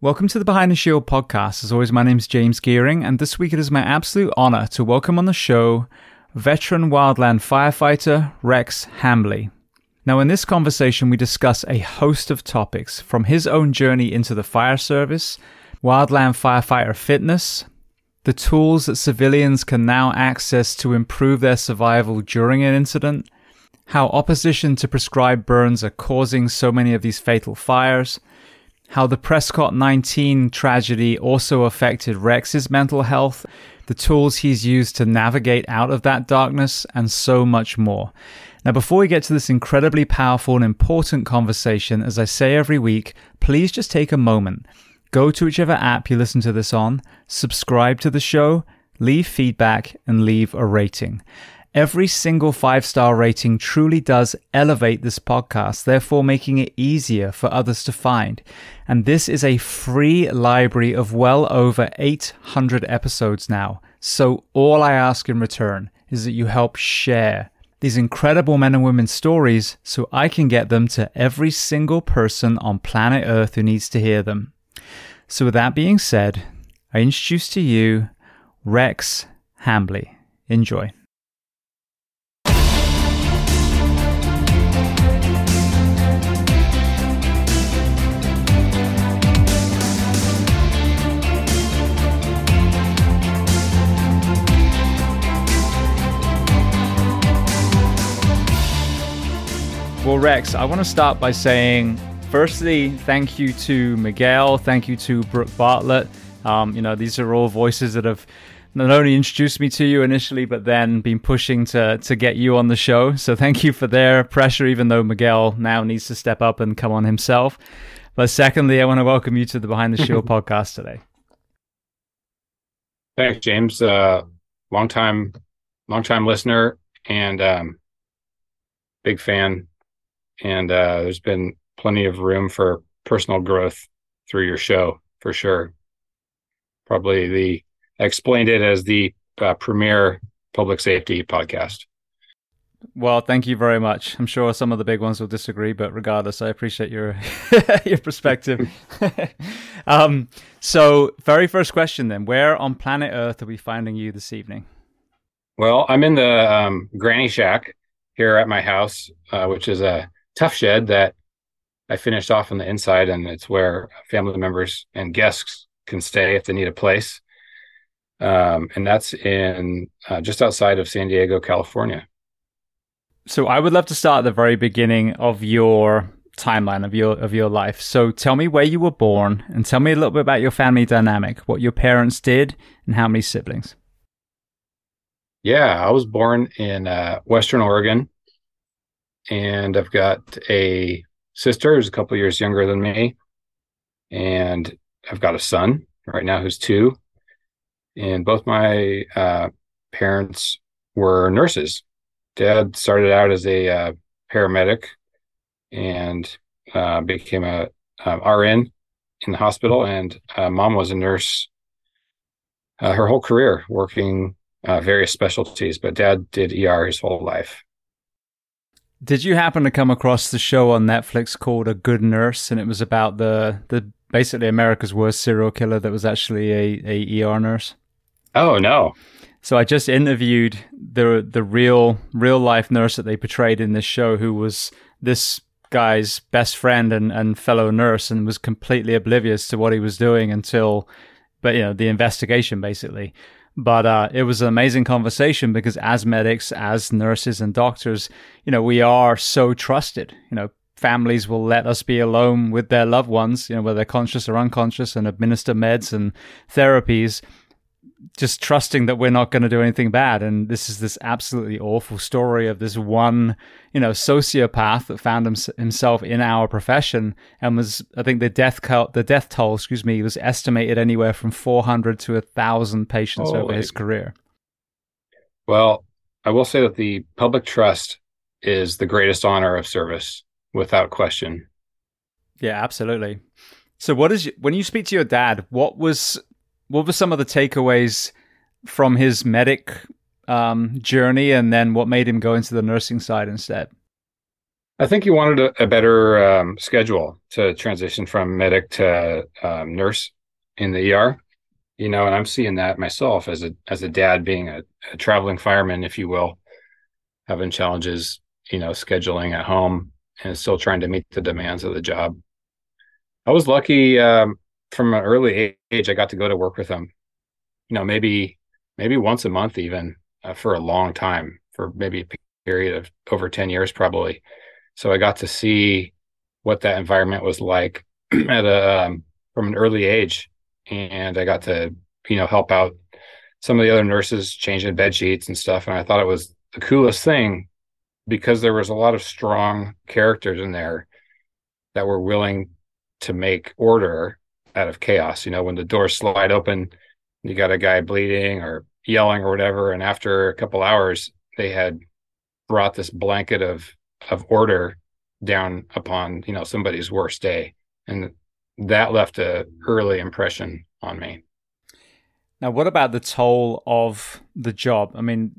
Welcome to the Behind the Shield podcast. As always, my name is James Gearing, and this week it is my absolute honor to welcome on the show veteran wildland firefighter Rex Hambly. Now, in this conversation, we discuss a host of topics from his own journey into the fire service, wildland firefighter fitness, the tools that civilians can now access to improve their survival during an incident, how opposition to prescribed burns are causing so many of these fatal fires how the Prescott 19 tragedy also affected Rex's mental health, the tools he's used to navigate out of that darkness, and so much more. Now, before we get to this incredibly powerful and important conversation, as I say every week, please just take a moment. Go to whichever app you listen to this on, subscribe to the show, leave feedback, and leave a rating. Every single five star rating truly does elevate this podcast, therefore making it easier for others to find. And this is a free library of well over 800 episodes now. So all I ask in return is that you help share these incredible men and women's stories so I can get them to every single person on planet Earth who needs to hear them. So with that being said, I introduce to you Rex Hambly. Enjoy. Well, Rex, I want to start by saying, firstly, thank you to Miguel, thank you to Brooke Bartlett. Um, you know, these are all voices that have not only introduced me to you initially, but then been pushing to to get you on the show. So thank you for their pressure, even though Miguel now needs to step up and come on himself. But secondly, I want to welcome you to the Behind the Shield podcast today. Thanks, James. Uh, long time, long time listener and um, big fan and uh, there's been plenty of room for personal growth through your show for sure. Probably the I explained it as the uh, premier public safety podcast. Well, thank you very much. I'm sure some of the big ones will disagree, but regardless, I appreciate your your perspective. um, so, very first question then: Where on planet Earth are we finding you this evening? Well, I'm in the um, Granny Shack here at my house, uh, which is a tough shed that I finished off on the inside, and it's where family members and guests can stay if they need a place. Um, and that's in uh, just outside of San Diego, California. So I would love to start at the very beginning of your timeline of your of your life. So tell me where you were born, and tell me a little bit about your family dynamic, what your parents did, and how many siblings. Yeah, I was born in uh, Western Oregon, and I've got a sister who's a couple years younger than me, and I've got a son right now who's two, and both my uh, parents were nurses. Dad started out as a uh, paramedic and uh, became a um, RN in the hospital, and uh, mom was a nurse uh, her whole career, working uh, various specialties. But dad did ER his whole life. Did you happen to come across the show on Netflix called A Good Nurse, and it was about the the basically America's worst serial killer that was actually a, a ER nurse? Oh no! So I just interviewed the the real real life nurse that they portrayed in this show, who was this guy's best friend and, and fellow nurse, and was completely oblivious to what he was doing until, but you know, the investigation basically. But uh, it was an amazing conversation because as medics, as nurses and doctors, you know, we are so trusted. You know, families will let us be alone with their loved ones, you know, whether they're conscious or unconscious, and administer meds and therapies just trusting that we're not going to do anything bad. And this is this absolutely awful story of this one, you know, sociopath that found himself in our profession and was, I think the death toll, the death toll, excuse me, was estimated anywhere from 400 to a thousand patients over his career. Well, I will say that the public trust is the greatest honor of service without question. Yeah, absolutely. So what is when you speak to your dad, what was what were some of the takeaways from his medic um, journey, and then what made him go into the nursing side instead? I think he wanted a, a better um, schedule to transition from medic to um, nurse in the ER. You know, and I'm seeing that myself as a as a dad, being a, a traveling fireman, if you will, having challenges, you know, scheduling at home and still trying to meet the demands of the job. I was lucky um, from an early age. I got to go to work with him. You know, maybe maybe once a month, even uh, for a long time, for maybe a period of over ten years, probably. So I got to see what that environment was like at a um, from an early age, and I got to you know help out some of the other nurses changing bed sheets and stuff. And I thought it was the coolest thing because there was a lot of strong characters in there that were willing to make order out of chaos. You know, when the doors slide open, you got a guy bleeding or yelling or whatever, and after a couple hours, they had brought this blanket of of order down upon you know somebody's worst day and that left a early impression on me now what about the toll of the job i mean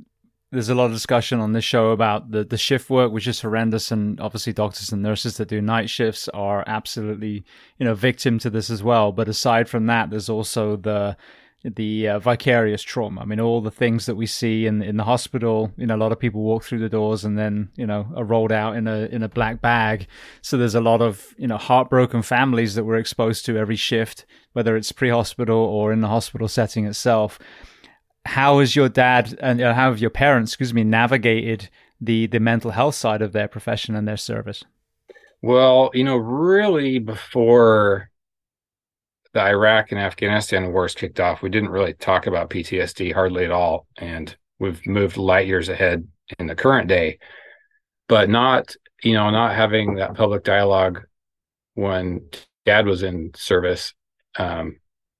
there's a lot of discussion on this show about the, the shift work, which is horrendous, and obviously doctors and nurses that do night shifts are absolutely, you know, victim to this as well. But aside from that, there's also the the uh, vicarious trauma. I mean, all the things that we see in in the hospital. You know, a lot of people walk through the doors and then you know are rolled out in a in a black bag. So there's a lot of you know heartbroken families that we're exposed to every shift, whether it's pre-hospital or in the hospital setting itself. How has your dad and uh, how have your parents, excuse me, navigated the the mental health side of their profession and their service? Well, you know, really before the Iraq and Afghanistan wars kicked off, we didn't really talk about PTSD hardly at all. And we've moved light years ahead in the current day, but not, you know, not having that public dialogue when dad was in service um,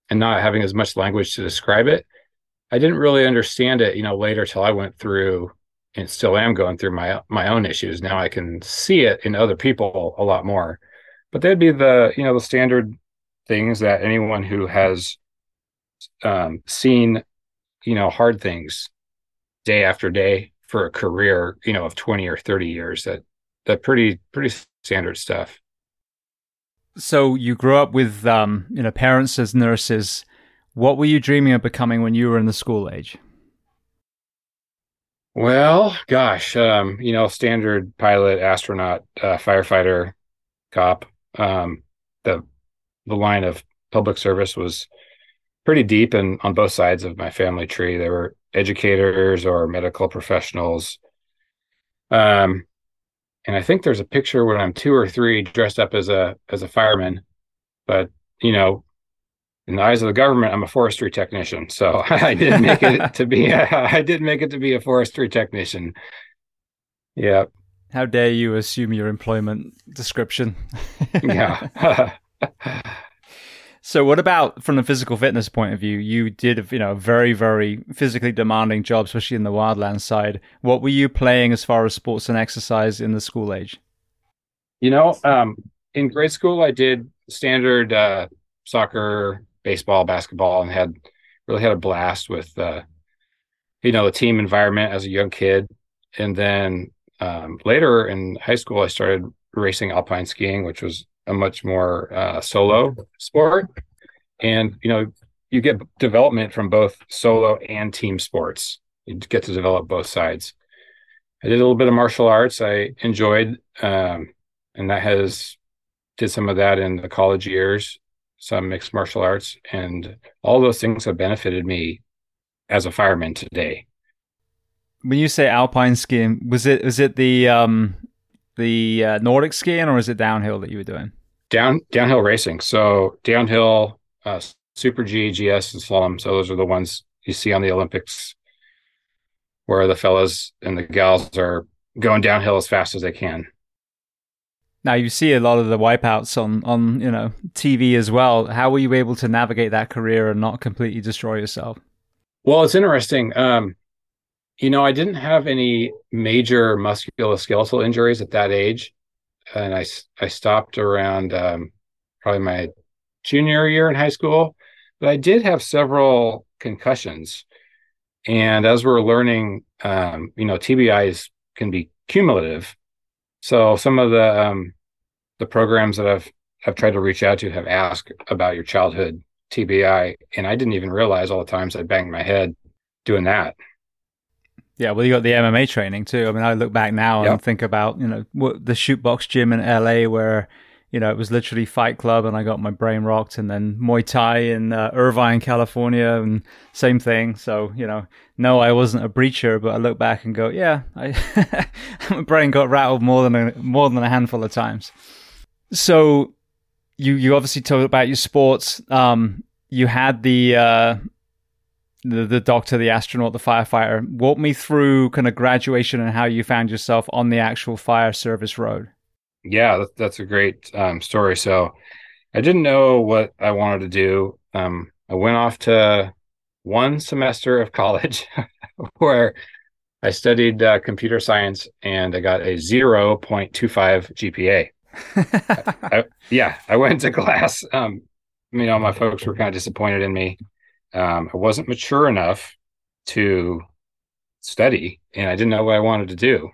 and not having as much language to describe it. I didn't really understand it, you know, later till I went through and still am going through my my own issues. Now I can see it in other people a lot more. But that'd be the, you know, the standard things that anyone who has um, seen, you know, hard things day after day for a career, you know, of 20 or 30 years, that that pretty pretty standard stuff. So you grew up with um, you know, parents as nurses. What were you dreaming of becoming when you were in the school age? Well, gosh, um, you know, standard pilot, astronaut, uh, firefighter, cop. Um, the the line of public service was pretty deep and on both sides of my family tree. There were educators or medical professionals. Um, and I think there's a picture when I'm two or three dressed up as a as a fireman. But you know, in the eyes of the government, I'm a forestry technician. So I did make it to be a, I did make it to be a forestry technician. Yeah. How dare you assume your employment description? yeah. so what about from the physical fitness point of view you did you know very very physically demanding job especially in the wildland side what were you playing as far as sports and exercise in the school age you know um, in grade school i did standard uh, soccer baseball basketball and had really had a blast with uh, you know the team environment as a young kid and then um, later in high school i started racing alpine skiing which was a much more uh, solo sport, and you know you get development from both solo and team sports. You get to develop both sides. I did a little bit of martial arts. I enjoyed, um, and that has did some of that in the college years, some mixed martial arts, and all those things have benefited me as a fireman today. When you say alpine skiing, was it was it the um, the uh, Nordic skiing or is it downhill that you were doing? down downhill racing. So downhill, uh, Super G, GS, and slalom. So those are the ones you see on the Olympics, where the fellas and the gals are going downhill as fast as they can. Now you see a lot of the wipeouts on on you know TV as well. How were you able to navigate that career and not completely destroy yourself? Well, it's interesting. Um, you know, I didn't have any major musculoskeletal injuries at that age and I I stopped around um, probably my junior year in high school, but I did have several concussions. And as we're learning, um, you know, TBIs can be cumulative. So some of the um, the programs that I've I've tried to reach out to have asked about your childhood TBI, and I didn't even realize all the times I banged my head doing that. Yeah, well, you got the MMA training too. I mean, I look back now yep. and think about you know what, the shoot box gym in LA where you know it was literally Fight Club, and I got my brain rocked, and then Muay Thai in uh, Irvine, California, and same thing. So you know, no, I wasn't a breacher, but I look back and go, yeah, I my brain got rattled more than a, more than a handful of times. So you you obviously talked about your sports. Um, you had the uh, the, the doctor, the astronaut, the firefighter. Walk me through kind of graduation and how you found yourself on the actual fire service road. Yeah, that's a great um, story. So I didn't know what I wanted to do. Um, I went off to one semester of college where I studied uh, computer science and I got a 0.25 GPA. I, I, yeah, I went to class. Um, you know, my folks were kind of disappointed in me um, I wasn't mature enough to study, and I didn't know what I wanted to do.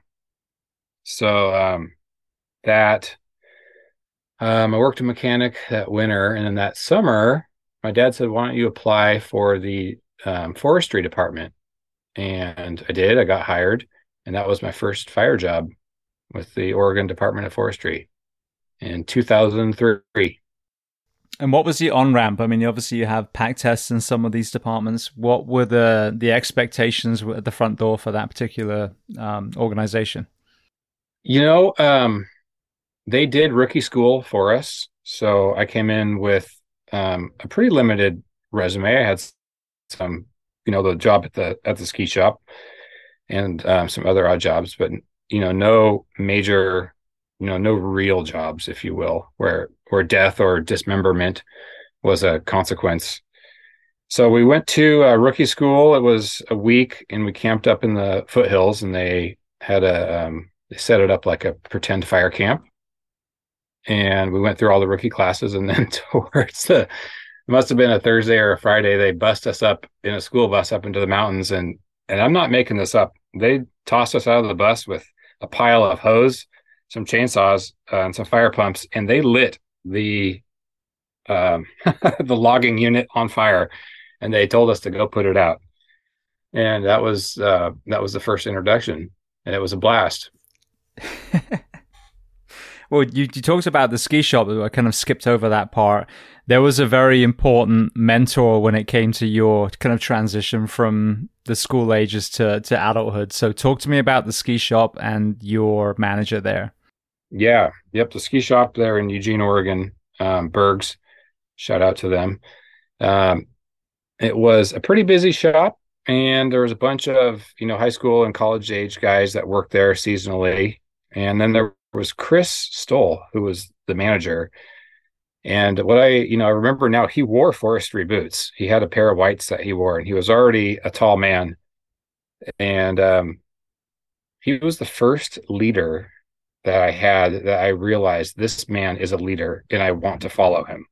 So um, that um, I worked a mechanic that winter, and in that summer, my dad said, "Why don't you apply for the um, forestry department?" And I did. I got hired, and that was my first fire job with the Oregon Department of Forestry in 2003. And what was the on ramp? I mean, obviously you have pack tests in some of these departments. What were the the expectations at the front door for that particular um, organization? You know, um, they did rookie school for us, so I came in with um, a pretty limited resume. I had some, you know, the job at the at the ski shop and um, some other odd jobs, but you know, no major you know no real jobs if you will where where death or dismemberment was a consequence. So we went to rookie school. It was a week and we camped up in the foothills and they had a um, they set it up like a pretend fire camp and we went through all the rookie classes and then towards the it must have been a thursday or a friday they bust us up in a school bus up into the mountains and and i'm not making this up they tossed us out of the bus with a pile of hose some chainsaws uh, and some fire pumps, and they lit the um, the logging unit on fire, and they told us to go put it out. And that was uh, that was the first introduction, and it was a blast. well, you, you talked about the ski shop. but I kind of skipped over that part. There was a very important mentor when it came to your kind of transition from the school ages to, to adulthood. So, talk to me about the ski shop and your manager there. Yeah. Yep. The ski shop there in Eugene, Oregon, um, Bergs. Shout out to them. Um, it was a pretty busy shop, and there was a bunch of you know high school and college age guys that worked there seasonally. And then there was Chris Stoll, who was the manager. And what I, you know, I remember now he wore forestry boots. He had a pair of whites that he wore, and he was already a tall man. And um, he was the first leader that I had that I realized this man is a leader and I want to follow him.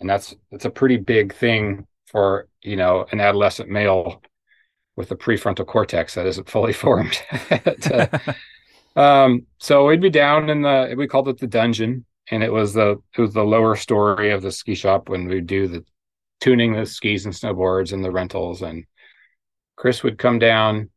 And that's that's a pretty big thing for, you know, an adolescent male with a prefrontal cortex that isn't fully formed. um, so we'd be down in the we called it the dungeon and it was the it was the lower story of the ski shop when we do the tuning the skis and snowboards and the rentals and Chris would come down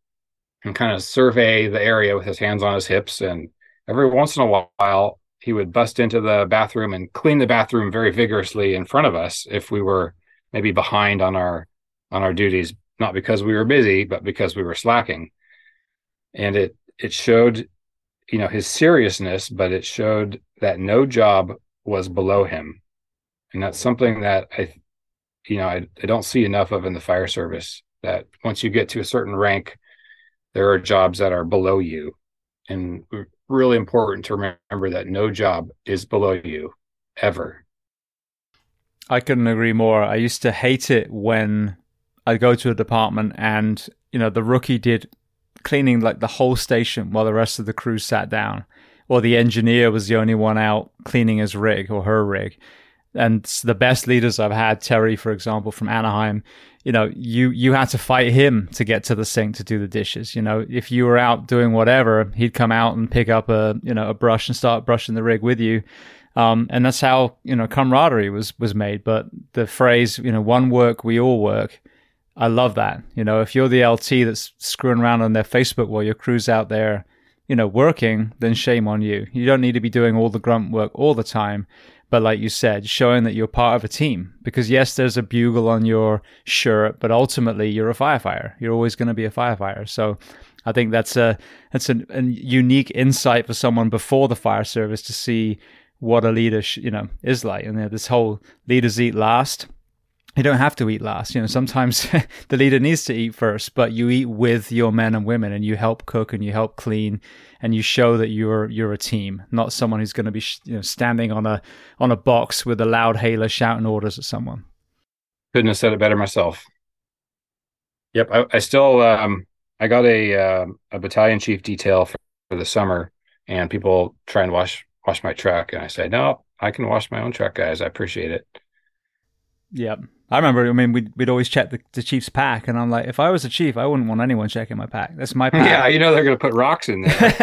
and kind of survey the area with his hands on his hips and every once in a while he would bust into the bathroom and clean the bathroom very vigorously in front of us if we were maybe behind on our on our duties. Not because we were busy but because we were slacking. And it it showed you know his seriousness but it showed that no job was below him and that's something that i you know I, I don't see enough of in the fire service that once you get to a certain rank there are jobs that are below you and really important to remember that no job is below you ever. I couldn't agree more. I used to hate it when I go to a department and, you know, the rookie did cleaning like the whole station while the rest of the crew sat down, or the engineer was the only one out cleaning his rig or her rig. and the best leaders I've had, Terry, for example, from Anaheim, you know, you you had to fight him to get to the sink to do the dishes. You know, if you were out doing whatever, he'd come out and pick up a you know a brush and start brushing the rig with you. Um, and that's how you know camaraderie was was made. But the phrase, you know, one work, we all work. I love that. You know, if you're the LT that's screwing around on their Facebook while your crew's out there, you know, working, then shame on you. You don't need to be doing all the grunt work all the time. But like you said, showing that you're part of a team. Because yes, there's a bugle on your shirt, but ultimately you're a firefighter. You're always going to be a firefighter. So I think that's a that's a, a unique insight for someone before the fire service to see what a leader, sh- you know, is like. And you know, this whole leaders eat last. You don't have to eat last. You know, sometimes the leader needs to eat first, but you eat with your men and women, and you help cook and you help clean, and you show that you're you're a team, not someone who's going to be you know standing on a on a box with a loud hailer shouting orders at someone. Couldn't have said it better myself. Yep, I, I still um, I got a uh, a battalion chief detail for, for the summer, and people try and wash wash my truck. And I say no, I can wash my own truck, guys. I appreciate it. Yep. I remember, I mean, we'd, we'd always check the, the chief's pack, and I'm like, if I was a chief, I wouldn't want anyone checking my pack. That's my pack. Yeah, you know they're going to put rocks in there.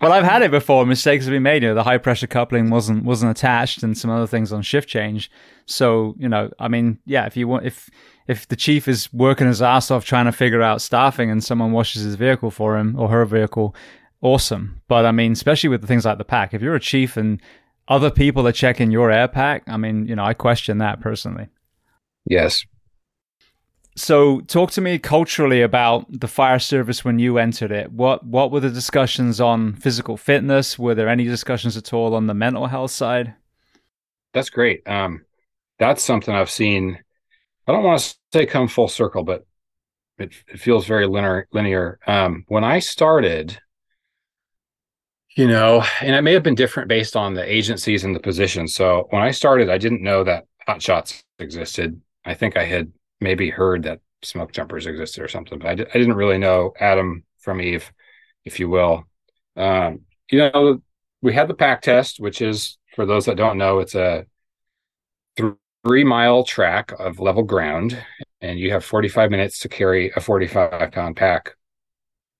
well, I've had it before. Mistakes have been made. You know, the high pressure coupling wasn't wasn't attached, and some other things on shift change. So, you know, I mean, yeah, if you want, if if the chief is working his ass off trying to figure out staffing, and someone washes his vehicle for him or her vehicle, awesome. But I mean, especially with the things like the pack, if you're a chief and other people are checking your air pack, I mean, you know, I question that personally. Yes. So, talk to me culturally about the fire service when you entered it. What what were the discussions on physical fitness? Were there any discussions at all on the mental health side? That's great. Um, that's something I've seen. I don't want to say come full circle, but it, it feels very linear. Linear. Um, when I started, you know, and it may have been different based on the agencies and the positions. So when I started, I didn't know that hot shots existed. I think I had maybe heard that smoke jumpers existed or something, but I, I didn't really know Adam from Eve, if you will. Um, you know, we had the pack test, which is for those that don't know, it's a three mile track of level ground, and you have 45 minutes to carry a 45 pound pack.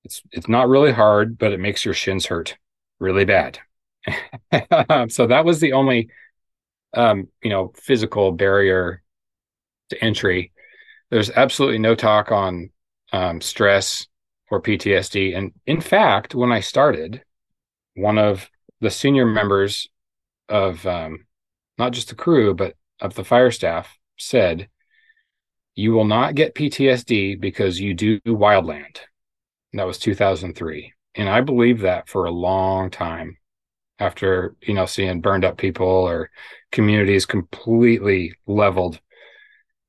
It's it's not really hard, but it makes your shins hurt really bad. so that was the only um, you know, physical barrier to entry. There's absolutely no talk on um, stress or PTSD. And in fact, when I started, one of the senior members of um, not just the crew, but of the fire staff said, You will not get PTSD because you do wildland. And that was 2003 and I believed that for a long time after you know seeing burned up people or communities completely leveled.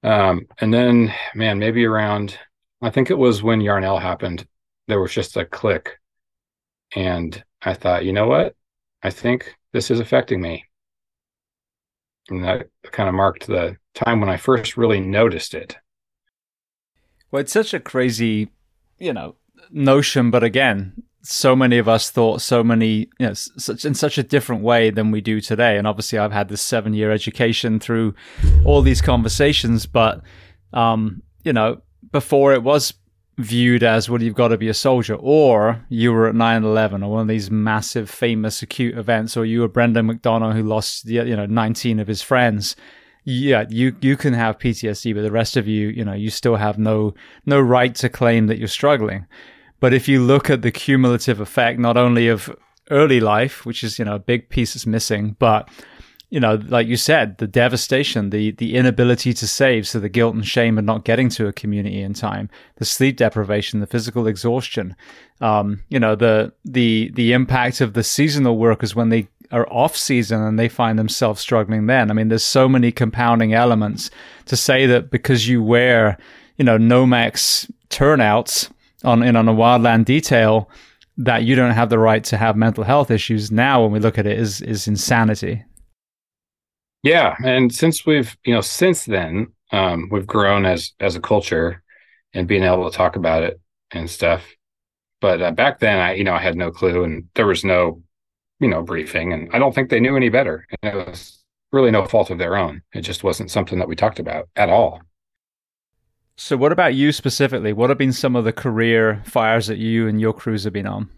Um, and then man maybe around i think it was when yarnell happened there was just a click. And i thought you know what? I think this is affecting me. And that kind of marked the time when i first really noticed it. Well it's such a crazy you know notion but again so many of us thought so many, you know, such in such a different way than we do today. And obviously, I've had this seven year education through all these conversations, but um, you know, before it was viewed as well, you've got to be a soldier, or you were at 9/11, or one of these massive, famous, acute events, or you were Brendan McDonough who lost, you know, 19 of his friends yeah, you you can have PTSD, but the rest of you, you know, you still have no no right to claim that you're struggling. But if you look at the cumulative effect, not only of early life, which is, you know, a big piece is missing, but you know, like you said, the devastation, the the inability to save, so the guilt and shame of not getting to a community in time, the sleep deprivation, the physical exhaustion, um, you know, the the the impact of the seasonal workers when they are off season and they find themselves struggling then. I mean, there's so many compounding elements to say that because you wear, you know, Nomex turnouts on in on a wildland detail that you don't have the right to have mental health issues now when we look at it is is insanity yeah and since we've you know since then um, we've grown as as a culture and being able to talk about it and stuff but uh, back then i you know i had no clue and there was no you know briefing and i don't think they knew any better and it was really no fault of their own. It just wasn't something that we talked about at all. So, what about you specifically? What have been some of the career fires that you and your crews have been on?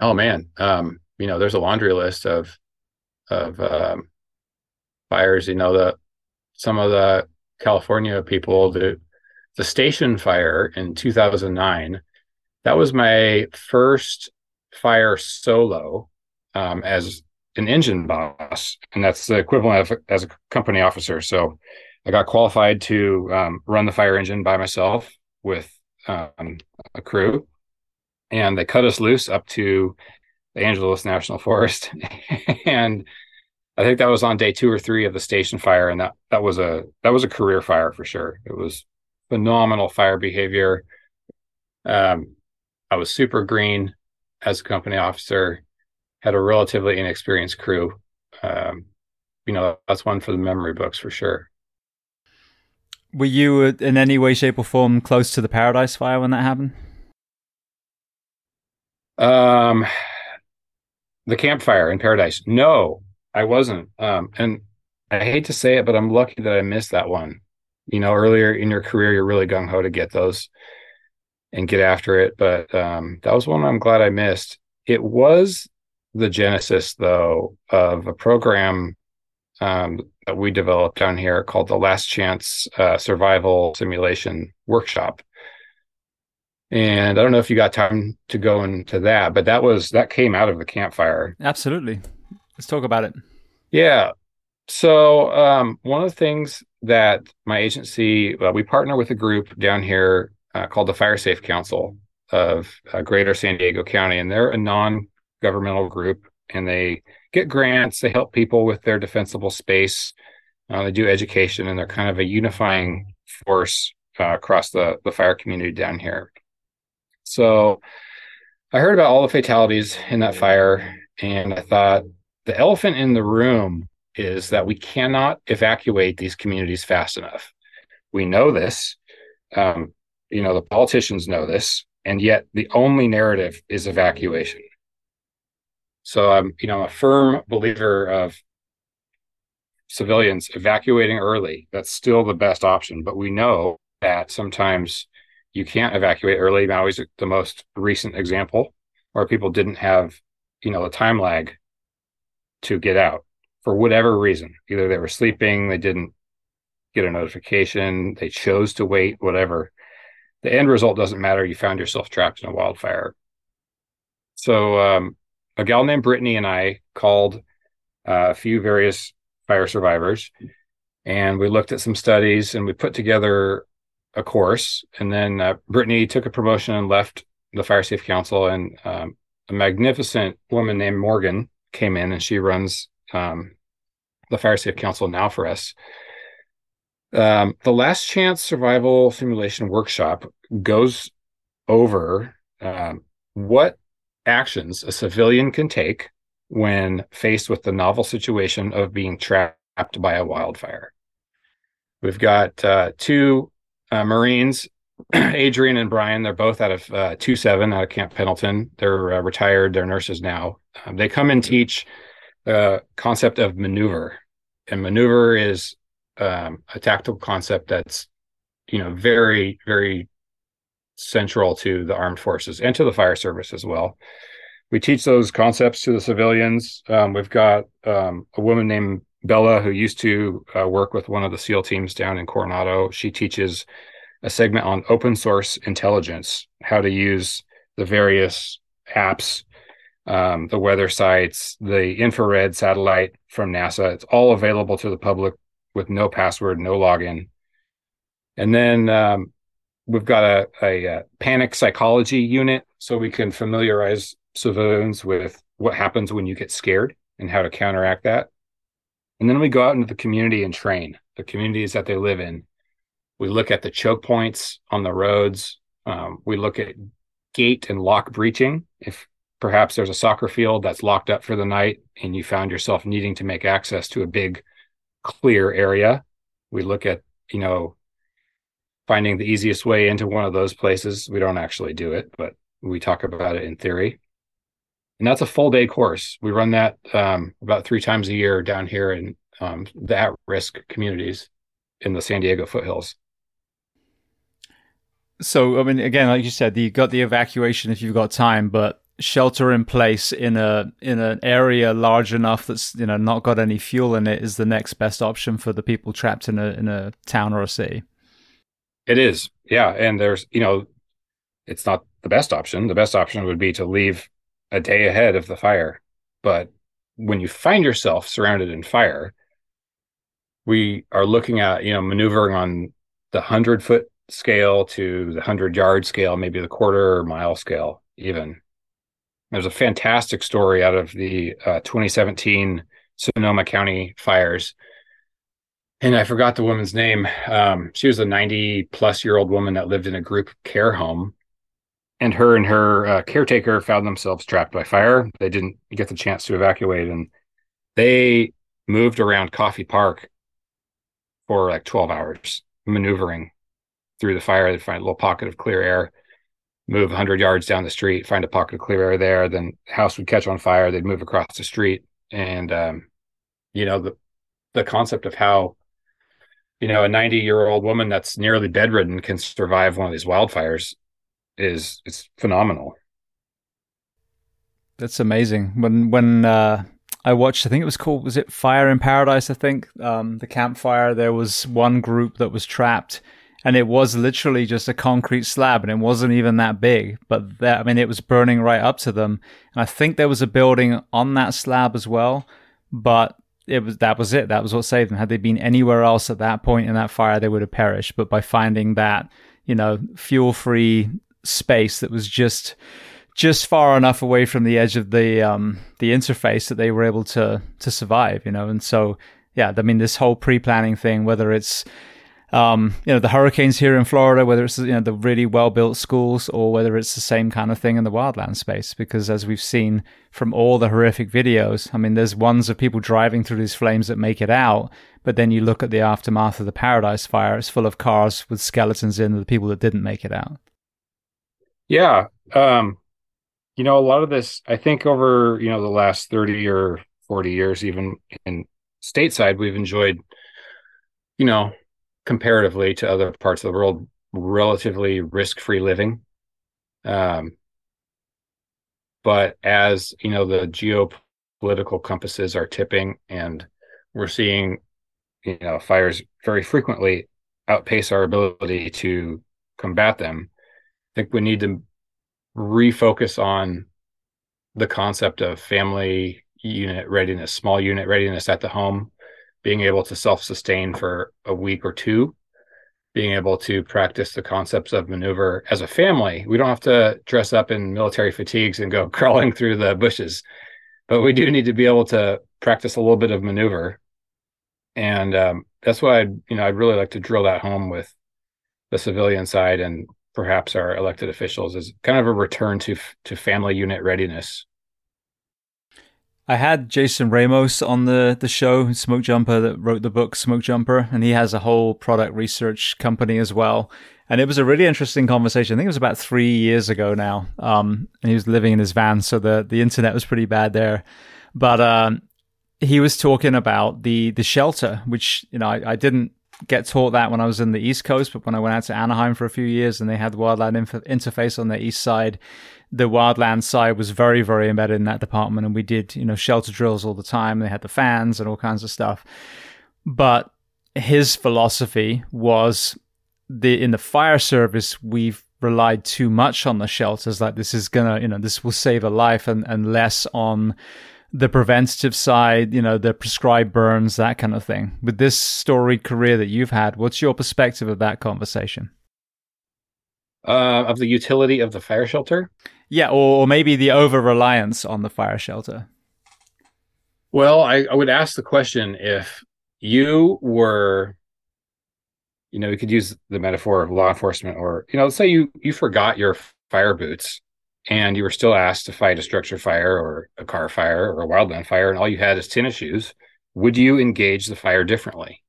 Oh man, um, you know, there's a laundry list of of um, fires. You know, the some of the California people, the the station fire in 2009. That was my first fire solo um, as an engine boss, and that's the equivalent of as a company officer. So I got qualified to um, run the fire engine by myself with um, a crew, and they cut us loose up to the Angeles National Forest, and I think that was on day two or three of the station fire, and that that was a that was a career fire for sure. It was phenomenal fire behavior. Um, I was super green as a company officer had a relatively inexperienced crew. Um, you know, that's one for the memory books for sure. Were you in any way, shape, or form close to the Paradise Fire when that happened? Um, the campfire in Paradise. No, I wasn't. Um, and I hate to say it, but I'm lucky that I missed that one. You know, earlier in your career, you're really gung ho to get those and get after it. But um, that was one I'm glad I missed. It was the genesis, though, of a program um, that we developed down here called the Last Chance uh, Survival Simulation Workshop. And I don't know if you got time to go into that, but that was that came out of the campfire. Absolutely. Let's talk about it. Yeah. So um, one of the things that my agency uh, we partner with a group down here uh, called the Fire Safe Council of uh, Greater San Diego County, and they're a non governmental group and they get grants. They help people with their defensible space. Uh, they do education and they're kind of a unifying force uh, across the, the fire community down here. So I heard about all the fatalities in that fire and I thought the elephant in the room is that we cannot evacuate these communities fast enough. We know this. Um, you know, the politicians know this. And yet the only narrative is evacuation. So I'm, you know, a firm believer of civilians evacuating early. That's still the best option, but we know that sometimes you can't evacuate early. Maui's the most recent example where people didn't have, you know, a time lag to get out for whatever reason. Either they were sleeping, they didn't get a notification, they chose to wait, whatever. The end result doesn't matter. You found yourself trapped in a wildfire. So um, a gal named Brittany and I called uh, a few various fire survivors and we looked at some studies and we put together a course. And then uh, Brittany took a promotion and left the Fire Safe Council. And um, a magnificent woman named Morgan came in and she runs um, the Fire Safe Council now for us. Um, the Last Chance Survival Simulation Workshop goes over um, what actions a civilian can take when faced with the novel situation of being trapped by a wildfire. We've got uh, two uh, Marines, Adrian and Brian. They're both out of uh, 2 7 out of Camp Pendleton. They're uh, retired, they're nurses now. Um, they come and teach the concept of maneuver. And maneuver is um, a tactical concept that's, you know, very, very central to the armed forces and to the fire service as well. We teach those concepts to the civilians. Um, we've got um, a woman named Bella who used to uh, work with one of the SEAL teams down in Coronado. She teaches a segment on open source intelligence, how to use the various apps, um, the weather sites, the infrared satellite from NASA. It's all available to the public with no password, no login. And then um, we've got a, a, a, panic psychology unit so we can familiarize civilians with what happens when you get scared and how to counteract that. And then we go out into the community and train the communities that they live in. We look at the choke points on the roads. Um, we look at gate and lock breaching. If perhaps there's a soccer field that's locked up for the night and you found yourself needing to make access to a big clear area, we look at, you know, finding the easiest way into one of those places. We don't actually do it, but we talk about it in theory. And that's a full day course. We run that um, about three times a year down here in um, the at-risk communities in the San Diego foothills. So, I mean, again, like you said, you got the evacuation if you've got time, but shelter in place in a in an area large enough that's you know not got any fuel in it is the next best option for the people trapped in a in a town or a city. It is, yeah, and there's you know, it's not the best option. The best option would be to leave a day ahead of the fire, but when you find yourself surrounded in fire, we are looking at you know maneuvering on the hundred foot scale to the hundred yard scale, maybe the quarter mile scale, even. There's a fantastic story out of the uh, 2017 Sonoma County fires. And I forgot the woman's name. Um, she was a 90 plus year old woman that lived in a group care home. And her and her uh, caretaker found themselves trapped by fire. They didn't get the chance to evacuate. And they moved around Coffey Park for like 12 hours, maneuvering through the fire. They'd find a little pocket of clear air move 100 yards down the street, find a pocket of clear air there. Then the house would catch on fire. They'd move across the street, and um, you know the the concept of how you know a 90 year old woman that's nearly bedridden can survive one of these wildfires is it's phenomenal. That's amazing. When when uh, I watched, I think it was called was it Fire in Paradise? I think um, the campfire. There was one group that was trapped and it was literally just a concrete slab and it wasn't even that big but that i mean it was burning right up to them and i think there was a building on that slab as well but it was that was it. That was what saved them. Had they been anywhere else at that point in that fire they would have perished. But by finding that you know fuel free space that was just just far enough away from the edge of the um the interface that they were able to to survive you know? And so yeah i mean this whole pre-planning thing whether it's um, you know, the hurricanes here in Florida, whether it's, you know, the really well built schools or whether it's the same kind of thing in the wildland space. Because as we've seen from all the horrific videos, I mean, there's ones of people driving through these flames that make it out. But then you look at the aftermath of the Paradise Fire, it's full of cars with skeletons in the people that didn't make it out. Yeah. Um, you know, a lot of this, I think over, you know, the last 30 or 40 years, even in stateside, we've enjoyed, you know, comparatively to other parts of the world, relatively risk-free living. Um, but as you know, the geopolitical compasses are tipping, and we're seeing, you know, fires very frequently outpace our ability to combat them. I think we need to refocus on the concept of family unit readiness, small unit readiness at the home, being able to self sustain for a week or two, being able to practice the concepts of maneuver as a family. We don't have to dress up in military fatigues and go crawling through the bushes, but we do need to be able to practice a little bit of maneuver. And um, that's why I'd, you know, I'd really like to drill that home with the civilian side and perhaps our elected officials is kind of a return to to family unit readiness I had Jason Ramos on the, the show, Smoke Jumper, that wrote the book Smoke Jumper, and he has a whole product research company as well. And it was a really interesting conversation. I think it was about three years ago now. Um, and he was living in his van, so the, the internet was pretty bad there. But um, he was talking about the the shelter, which you know I, I didn't get taught that when I was in the East Coast, but when I went out to Anaheim for a few years and they had the wildland inf- interface on the east side, the wildland side was very, very embedded in that department. And we did, you know, shelter drills all the time. They had the fans and all kinds of stuff. But his philosophy was the in the fire service, we've relied too much on the shelters. Like this is gonna, you know, this will save a life and, and less on the preventative side, you know, the prescribed burns, that kind of thing. With this storied career that you've had, what's your perspective of that conversation? Uh, of the utility of the fire shelter? Yeah, or, or maybe the over reliance on the fire shelter. Well, I, I would ask the question if you were, you know, we could use the metaphor of law enforcement, or you know, let's say you you forgot your fire boots and you were still asked to fight a structure fire or a car fire or a wildland fire, and all you had is tennis shoes. Would you engage the fire differently?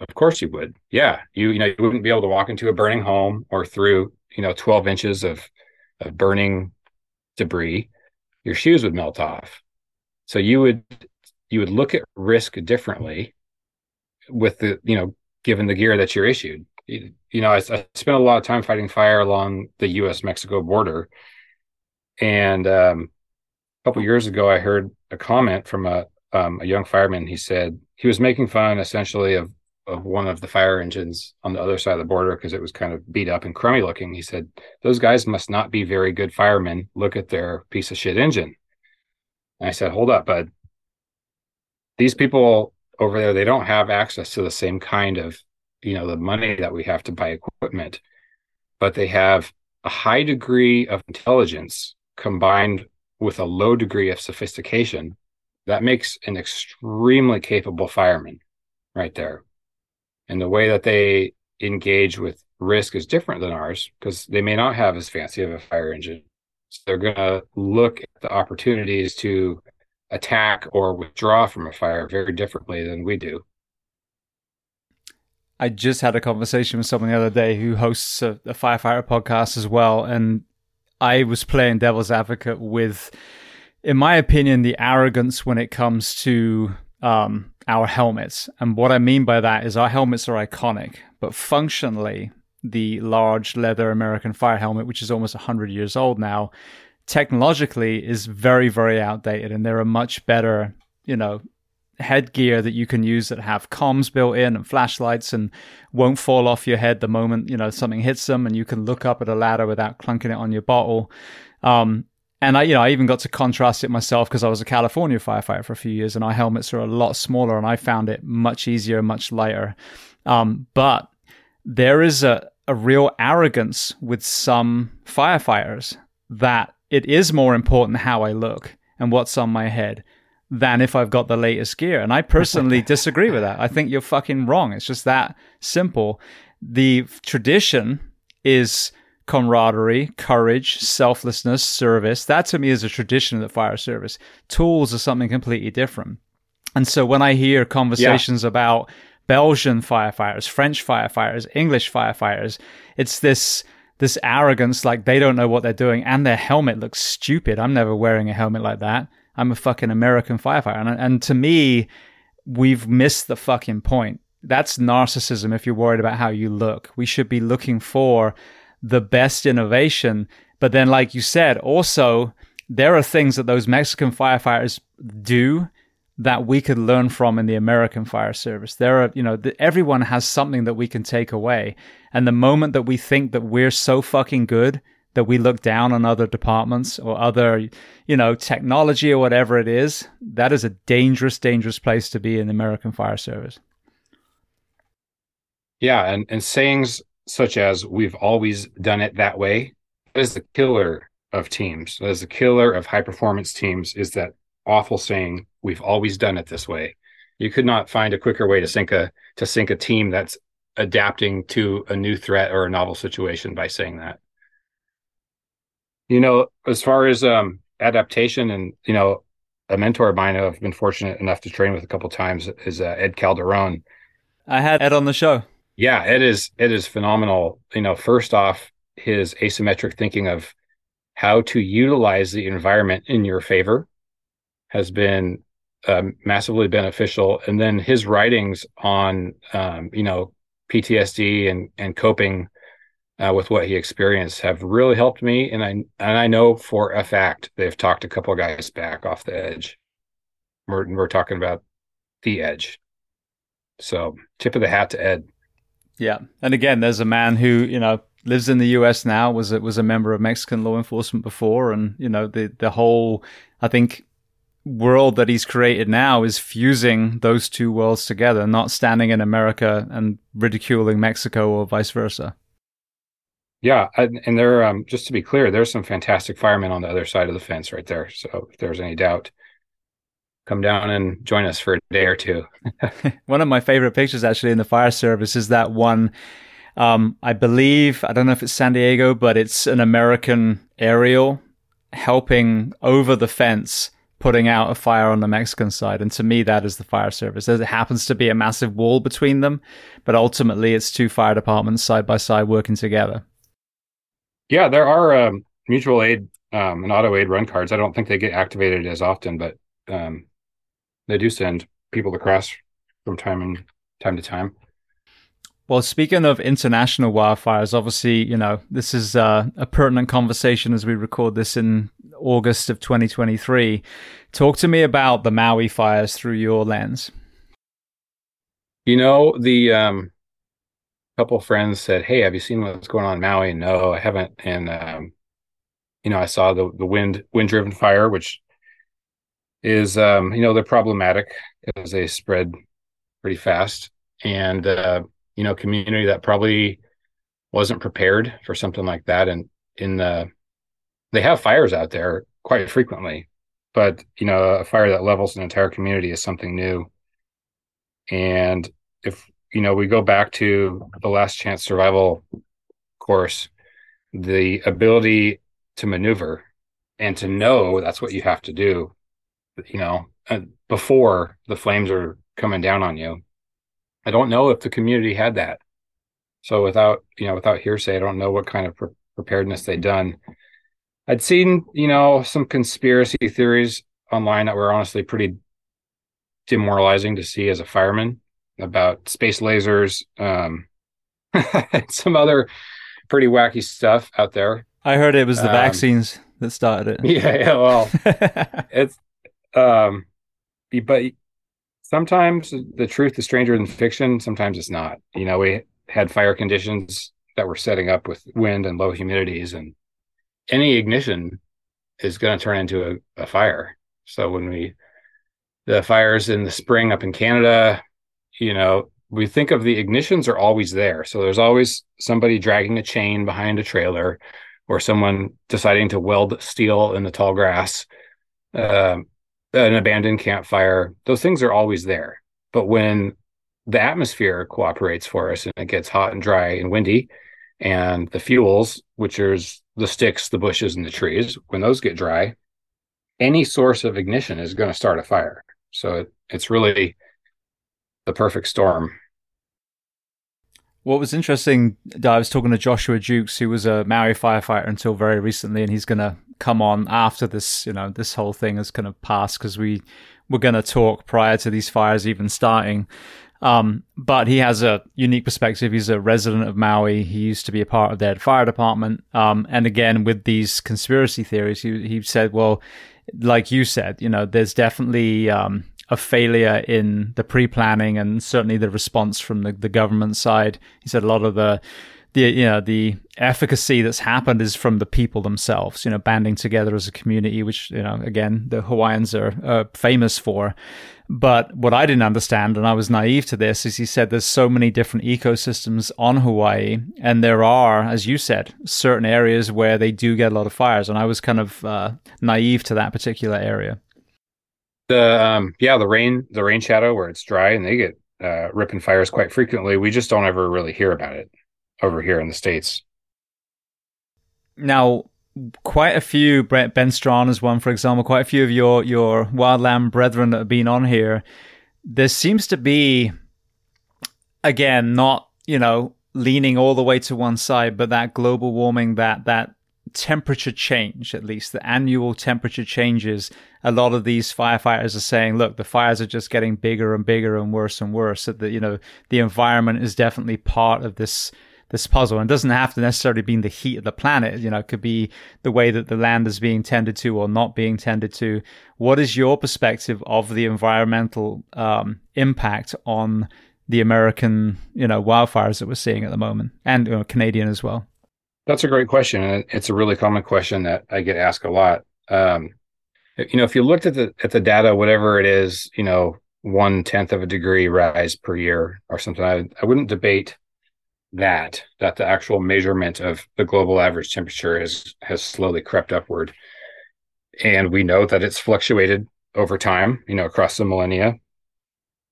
Of course you would. Yeah, you you know you wouldn't be able to walk into a burning home or through you know 12 inches of, of burning debris your shoes would melt off. So you would you would look at risk differently with the you know given the gear that you're issued. You, you know I, I spent a lot of time fighting fire along the us mexico border. And um, a couple years ago i heard a comment from a, um, a young fireman. He said he was making fun essentially of of one of the fire engines on the other side of the border because it was kind of beat up and crummy looking. He said those guys must not be very good firemen. Look at their piece of shit engine. And i said hold up bud. These people over there they don't have access to the same kind of you know the money that we have to buy equipment but they have a high degree of intelligence combined with a low degree of sophistication that makes an extremely capable fireman right there and the way that they engage with risk is different than ours because they may not have as fancy of a fire engine so they're going to look at the opportunities to attack or withdraw from a fire very differently than we do. I just had a conversation with someone the other day who hosts a, a firefighter podcast as well, and I was playing devil's advocate with, in my opinion, the arrogance when it comes to um, our helmets. And what I mean by that is our helmets are iconic, but functionally, the large leather American fire helmet, which is almost 100 years old now, technologically is very, very outdated. And there are much better, you know, headgear that you can use that have comms built in and flashlights and won't fall off your head the moment you know something hits them and you can look up at a ladder without clunking it on your bottle um, and I, you know, I even got to contrast it myself because I was a California firefighter for a few years, and our helmets are a lot smaller, and I found it much easier, much lighter. Um, but there is a, a real arrogance with some firefighters that it is more important how I look and what's on my head than if I've got the latest gear. And I personally disagree with that. I think you're fucking wrong. It's just that simple. The tradition is camaraderie, courage, selflessness, service. That to me is a tradition of the fire service. Tools are something completely different. And so when I hear conversations yeah. about Belgian firefighters, French firefighters, English firefighters, it's this this arrogance, like they don't know what they're doing, and their helmet looks stupid. I'm never wearing a helmet like that. I'm a fucking American firefighter, and, and to me, we've missed the fucking point. That's narcissism. If you're worried about how you look, we should be looking for the best innovation. But then, like you said, also there are things that those Mexican firefighters do that we could learn from in the American fire service. There are, you know, the, everyone has something that we can take away. And the moment that we think that we're so fucking good that we look down on other departments or other, you know, technology or whatever it is, that is a dangerous, dangerous place to be in the American fire service. Yeah. And, and sayings such as, we've always done it that way, is the killer of teams. That is the killer of high performance teams is that awful saying, we've always done it this way. You could not find a quicker way to sink a to sink a team that's adapting to a new threat or a novel situation by saying that. You know, as far as um, adaptation, and you know, a mentor of mine I've been fortunate enough to train with a couple times is uh, Ed Calderon. I had Ed on the show. Yeah, it is. It is phenomenal. You know, first off, his asymmetric thinking of how to utilize the environment in your favor has been um, massively beneficial. And then his writings on, um, you know, PTSD and and coping uh, with what he experienced have really helped me. And I and I know for a fact they've talked a couple guys back off the edge. We're we're talking about the edge. So tip of the hat to Ed. Yeah, and again, there's a man who you know lives in the U.S. now was was a member of Mexican law enforcement before, and you know the the whole I think world that he's created now is fusing those two worlds together, not standing in America and ridiculing Mexico or vice versa. Yeah, and there, um, just to be clear, there's some fantastic firemen on the other side of the fence right there. So if there's any doubt, come down and join us for a day or two. one of my favorite pictures, actually, in the fire service is that one. Um, I believe I don't know if it's San Diego, but it's an American aerial helping over the fence putting out a fire on the Mexican side. And to me, that is the fire service. There happens to be a massive wall between them, but ultimately it's two fire departments side by side working together. Yeah, there are um, mutual aid um, and auto aid run cards. I don't think they get activated as often, but um, they do send people across from time and time to time. Well, speaking of international wildfires, obviously, you know, this is uh, a pertinent conversation as we record this in August of 2023. Talk to me about the Maui fires through your lens. You know, the um, couple friends said, "Hey, have you seen what's going on in Maui?" No, I haven't. And um, you know, I saw the the wind wind driven fire, which is um, you know they're problematic because they spread pretty fast, and uh, you know, community that probably wasn't prepared for something like that, and in the they have fires out there quite frequently, but you know, a fire that levels an entire community is something new. And if you know, we go back to the last chance survival course, the ability to maneuver and to know that's what you have to do, you know, uh, before the flames are coming down on you. I don't know if the community had that. So without, you know, without hearsay, I don't know what kind of pre- preparedness they'd done. I'd seen, you know, some conspiracy theories online that were honestly pretty demoralizing to see as a fireman about space lasers, um, some other pretty wacky stuff out there. I heard it was the um, vaccines that started it. Yeah, yeah. Well, it's um, but sometimes the truth is stranger than fiction. Sometimes it's not. You know, we had fire conditions that were setting up with wind and low humidities, and any ignition is going to turn into a, a fire. So when we the fires in the spring up in Canada, you know, we think of the ignitions are always there. So there's always somebody dragging a chain behind a trailer or someone deciding to weld steel in the tall grass, uh, an abandoned campfire. Those things are always there. But when the atmosphere cooperates for us and it gets hot and dry and windy, and the fuels, which is the sticks, the bushes, and the trees, when those get dry, any source of ignition is going to start a fire. So it, it's really the perfect storm. What was interesting, I was talking to Joshua Jukes, who was a Maui firefighter until very recently, and he's going to come on after this, you know, this whole thing is kind of passed because we were going to talk prior to these fires even starting. Um, but he has a unique perspective. He's a resident of Maui. He used to be a part of their fire department. Um, and again, with these conspiracy theories, he, he said, well, like you said, you know, there's definitely um, a failure in the pre-planning and certainly the response from the, the government side. He said a lot of the the you know the efficacy that's happened is from the people themselves you know banding together as a community which you know again the hawaiians are uh, famous for. But what i didn't understand and i was naive to this is he said there's so many different ecosystems on hawaii and there are as you said certain areas where they do get a lot of fires. And i was kind of uh, naive to that particular area. The um, yeah, the rain, the rain shadow where it's dry and they get uh, ripping fires quite frequently. We just don't ever really hear about it over here in the states. Now, quite a few Ben Strawn is one, for example. Quite a few of your your wildland brethren that have been on here. There seems to be, again, not you know leaning all the way to one side, but that global warming, that that temperature change, at least the annual temperature changes, a lot of these firefighters are saying, look, the fires are just getting bigger and bigger and worse and worse. That, you know, the environment is definitely part of this this puzzle and doesn't have to necessarily be the heat of the planet. You know, it could be the way that the land is being tended to or not being tended to. What is your perspective of the environmental um, impact on the American, you know, wildfires that we're seeing at the moment and you know, Canadian as well? That's a great question, and it's a really common question that I get asked a lot. Um, you know, if you looked at the at the data, whatever it is, you know, one tenth of a degree rise per year or something, I, I wouldn't debate that that the actual measurement of the global average temperature has has slowly crept upward, and we know that it's fluctuated over time, you know, across the millennia.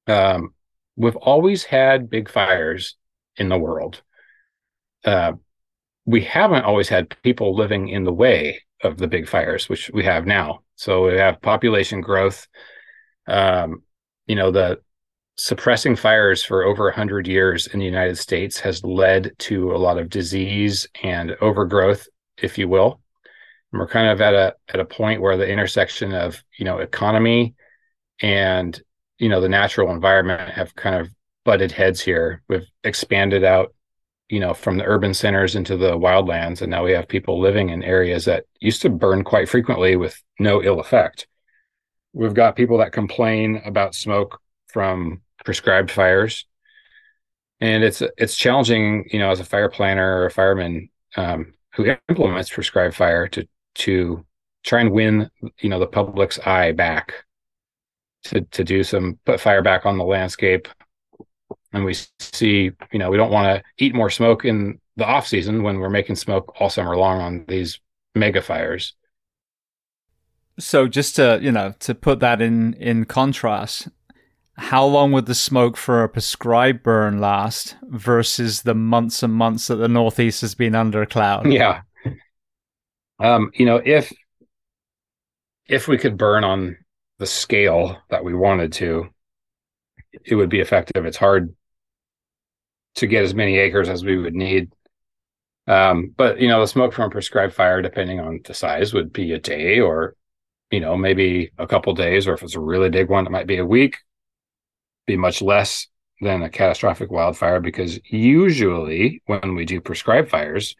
Um, we've always had big fires in the world. Uh, we haven't always had people living in the way of the big fires, which we have now. So we have population growth. Um, you know, the suppressing fires for over 100 years in the United States has led to a lot of disease and overgrowth, if you will. And we're kind of at a at a point where the intersection of you know economy and you know the natural environment have kind of butted heads here. We've expanded out, you know, from the urban centers into the wildlands, and now we have people living in areas that used to burn quite frequently with no ill effect. We've got people that complain about smoke from prescribed fires, and it's it's challenging, you know, as a fire planner or a fireman um, who implements prescribed fire to to try and win, you know, the public's eye back to to do some put fire back on the landscape. And we see you know we don't want to eat more smoke in the off season when we're making smoke all summer long on these mega fires. So just to you know to put that in in contrast how long would the smoke for a prescribed burn last versus the months and months that the northeast has been under a cloud yeah um you know if if we could burn on the scale that we wanted to, it would be effective. It's hard to get as many acres as we would need. Um, but you know, the smoke from a prescribed fire, depending on the size, would be a day or you know, maybe a couple days, or if it's a really big one, it might be a week, be much less than a catastrophic wildfire because usually when we do prescribed fires,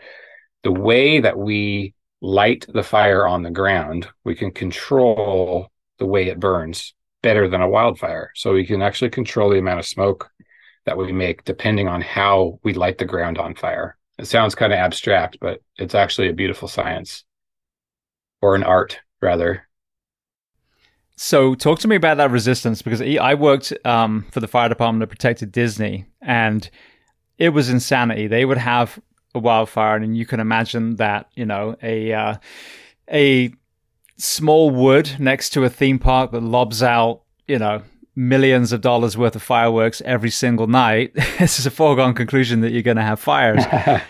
the way that we light the fire on the ground, we can control the way it burns better than a wildfire. So we can actually control the amount of smoke that we make depending on how we light the ground on fire. It sounds kind of abstract, but it's actually a beautiful science or an art, rather. So, talk to me about that resistance because I worked um, for the fire department that protected Disney, and it was insanity. They would have a wildfire, and you can imagine that you know a uh, a small wood next to a theme park that lobs out, you know, millions of dollars worth of fireworks every single night, this is a foregone conclusion that you're going to have fires.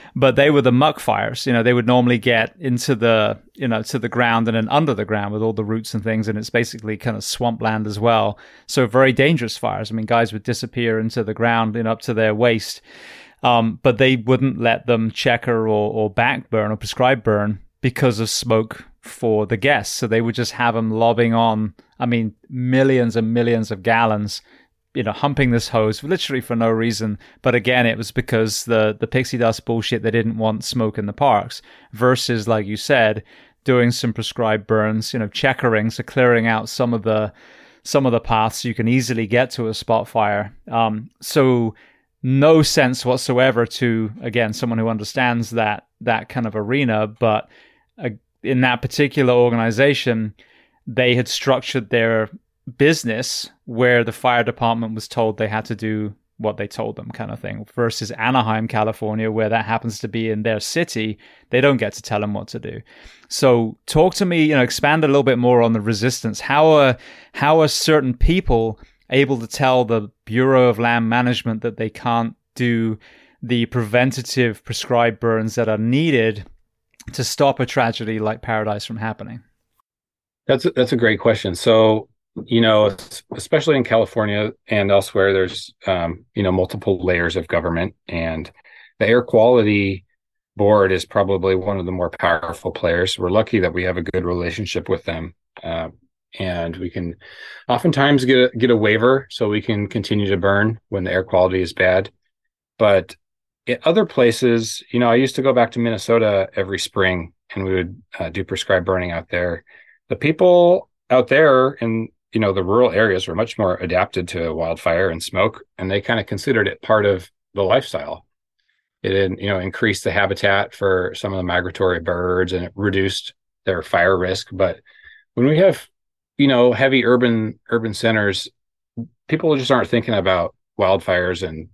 but they were the muck fires. You know, they would normally get into the, you know, to the ground and then under the ground with all the roots and things. And it's basically kind of swampland as well. So very dangerous fires. I mean, guys would disappear into the ground and up to their waist. Um, but they wouldn't let them checker or, or back burn or prescribe burn because of smoke for the guests. So they would just have them lobbing on, I mean, millions and millions of gallons, you know, humping this hose literally for no reason. But again, it was because the, the pixie dust bullshit, they didn't want smoke in the parks versus, like you said, doing some prescribed burns, you know, checkering, so clearing out some of the, some of the paths so you can easily get to a spot fire. Um, so no sense whatsoever to again someone who understands that that kind of arena but uh, in that particular organization, they had structured their business where the fire department was told they had to do what they told them kind of thing versus Anaheim, California, where that happens to be in their city. They don't get to tell them what to do. So talk to me, you know, expand a little bit more on the resistance. How are, how are certain people able to tell the Bureau of Land Management that they can't do the preventative prescribed burns that are needed to stop a tragedy like Paradise from happening? That's a, that's a great question. So, you know, especially in California and elsewhere, there's um, you know multiple layers of government, and the air quality board is probably one of the more powerful players. We're lucky that we have a good relationship with them, uh, and we can oftentimes get a, get a waiver so we can continue to burn when the air quality is bad. But in other places, you know, I used to go back to Minnesota every spring and we would uh, do prescribed burning out there. The people out there in, you know, the rural areas were much more adapted to wildfire and smoke, and they kind of considered it part of the lifestyle. It, you know, increased the habitat for some of the migratory birds and it reduced their fire risk. But when we have, you know, heavy urban urban centers, people just aren't thinking about wildfires and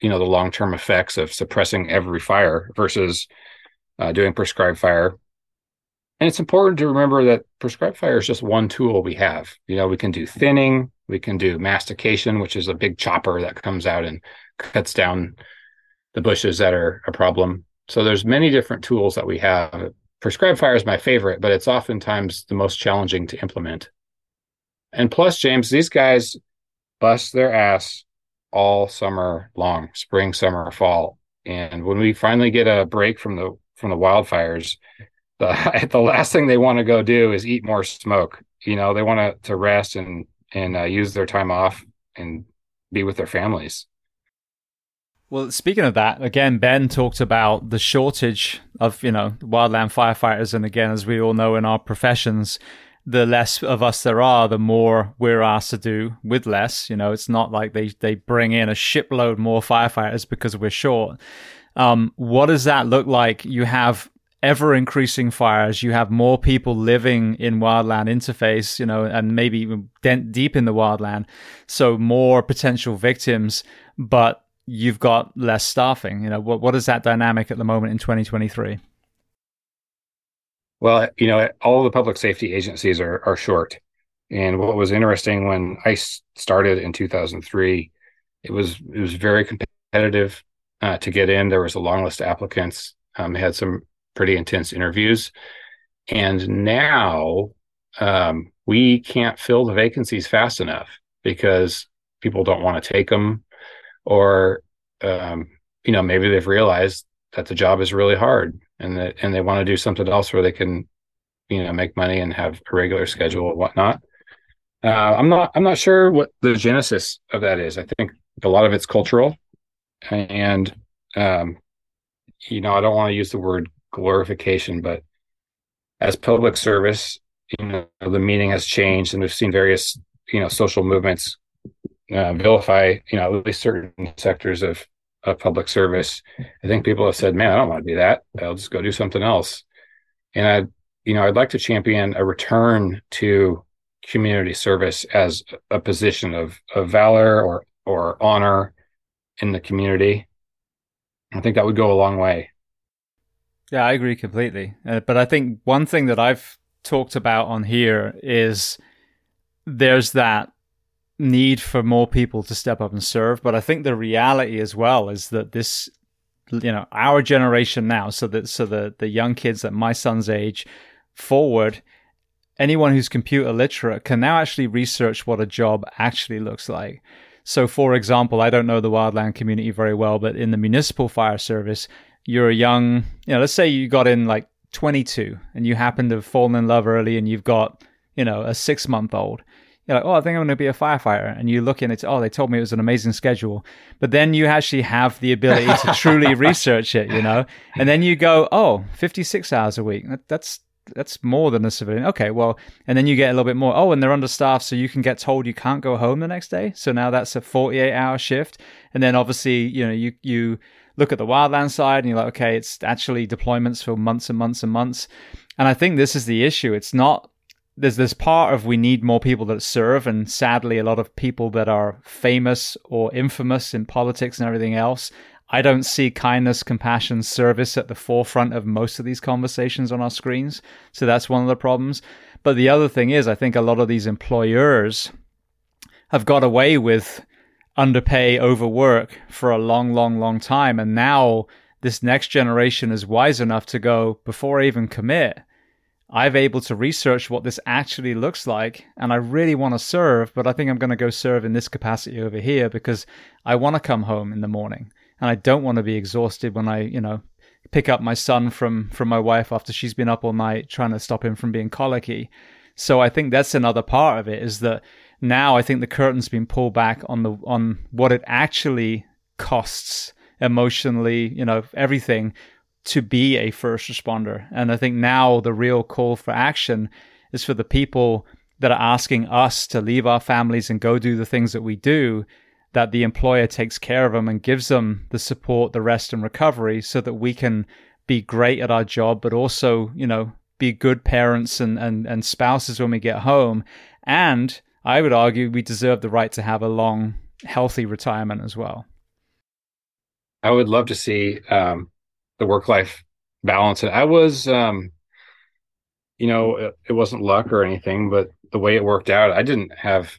you know the long term effects of suppressing every fire versus uh, doing prescribed fire. And it's important to remember that prescribed fire is just one tool we have. You know, we can do thinning, we can do mastication, which is a big chopper that comes out and cuts down the bushes that are a problem. So there's many different tools that we have. Prescribed fire is my favorite, but it's oftentimes the most challenging to implement. And plus, James, these guys bust their ass all summer long, spring, summer, fall. And when we finally get a break from the from the wildfires, the the last thing they want to go do is eat more smoke. You know, they want to to rest and and uh, use their time off and be with their families. Well, speaking of that, again, Ben talked about the shortage of, you know, wildland firefighters. And again, as we all know in our professions, the less of us there are, the more we're asked to do with less. You know, it's not like they, they bring in a shipload more firefighters because we're short. Um, what does that look like? You have ever increasing fires. You have more people living in wildland interface, you know, and maybe even deep in the wildland. So more potential victims, but you've got less staffing. You know, what what is that dynamic at the moment in 2023? Well, you know, all the public safety agencies are are short. And what was interesting when I started in 2003, it was it was very competitive uh, to get in. There was a long list of applicants. Um, had some pretty intense interviews, and now um, we can't fill the vacancies fast enough because people don't want to take them or um, you know maybe they've realized that the job is really hard and that and they want to do something else where they can you know make money and have a regular schedule and whatnot. Uh, i'm not i'm not sure what the genesis of that is. I think a lot of it's cultural. And um, you know i don't want to use the word glorification but as public service you know the meaning has changed and we've seen various you know social movements uh, vilify, you know, at least certain sectors of, of public service. I think people have said, man, I don't want to do that. I'll just go do something else. And I, you know, I'd like to champion a return to community service as a position of, of valor or, or honor in the community. I think that would go a long way. Yeah, I agree completely. Uh, but I think one thing that I've talked about on here is there's that need for more people to step up and serve. But I think the reality as well is that this, you know, our generation now, so that so the the young kids at my son's age forward, anyone who's computer literate can now actually research what a job actually looks like. So, for example, I don't know the wildland community very well, but in the municipal fire service, you're a young, you know, let's say you got in like 22 and you happen to have fallen in love early and you've got, you know, a six month old you're like, oh, I think I'm going to be a firefighter. And you look and it's, oh, they told me it was an amazing schedule. But then you actually have the ability to truly research it, you know? And then you go, oh, 56 hours a week. That, that's, that's more than a civilian. Okay, well, and then you get a little bit more. Oh, and they're understaffed, so you can get told you can't go home the next day. So now that's a 48 hour shift. And then obviously, you know, you, you look at the wildland side and you're like, okay, it's actually deployments for months and months and months. And I think this is the issue. It's not there's this part of we need more people that serve, and sadly, a lot of people that are famous or infamous in politics and everything else. I don't see kindness, compassion, service at the forefront of most of these conversations on our screens. So that's one of the problems. But the other thing is, I think a lot of these employers have got away with underpay, overwork for a long, long, long time. And now this next generation is wise enough to go, before I even commit, I've able to research what this actually looks like and I really want to serve, but I think I'm going to go serve in this capacity over here because I want to come home in the morning and I don't want to be exhausted when I, you know, pick up my son from from my wife after she's been up all night trying to stop him from being colicky. So I think that's another part of it is that now I think the curtain's been pulled back on the on what it actually costs emotionally, you know, everything to be a first responder. And I think now the real call for action is for the people that are asking us to leave our families and go do the things that we do, that the employer takes care of them and gives them the support, the rest, and recovery so that we can be great at our job, but also, you know, be good parents and, and, and spouses when we get home. And I would argue we deserve the right to have a long, healthy retirement as well. I would love to see um, the work life balance. And I was, um, you know, it, it, wasn't luck or anything, but the way it worked out, I didn't have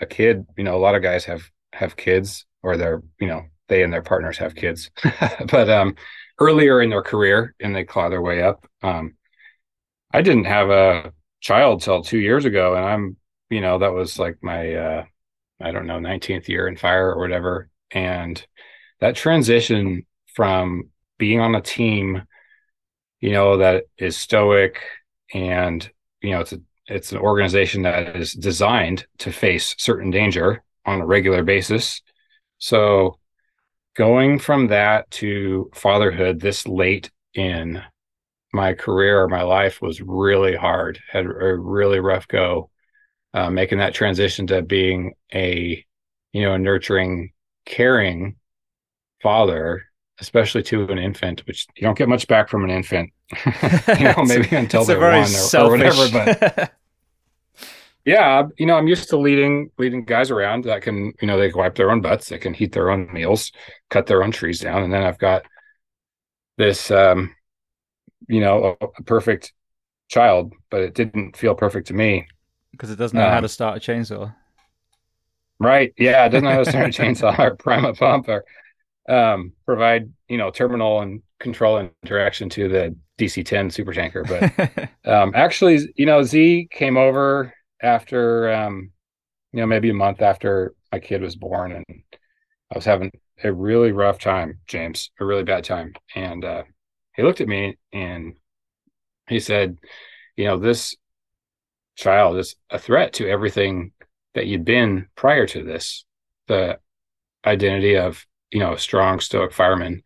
a kid. You know, a lot of guys have have kids, or they're, you know, they and their partners have kids. but um, earlier in their career, and they claw their way up. Um, I didn't have a child till two years ago, and I'm, you know, that was like my, uh, I don't know, 19th year in fire or whatever, and that transition from being on a team, you know, that is stoic and, you know, it's a, it's an organization that is designed to face certain danger on a regular basis. So going from that to fatherhood this late in my career or my life was really hard. Had a really rough go uh, making that transition to being a you know a nurturing, caring father, especially to an infant, which you don't get much back from an infant. you know, maybe until they're one or, or whatever. But yeah, you know, I'm used to leading leading guys around that can, you know, they can wipe their own butts, they can heat their own meals, cut their own trees down, and then I've got this, um, you know, a, a perfect child, but it didn't feel perfect to me because it doesn't know um, how to start a chainsaw. Right? Yeah, it doesn't know how to start a chainsaw or prime a pump or um, provide, you know, terminal and control interaction to the DC-10 super tanker. But um, actually, you know, Z came over after um, you know maybe a month after my kid was born, and I was having a really rough time, James, a really bad time, and uh, he looked at me and he said, "You know, this child is a threat to everything that you'd been prior to this. The identity of you know a strong stoic fireman,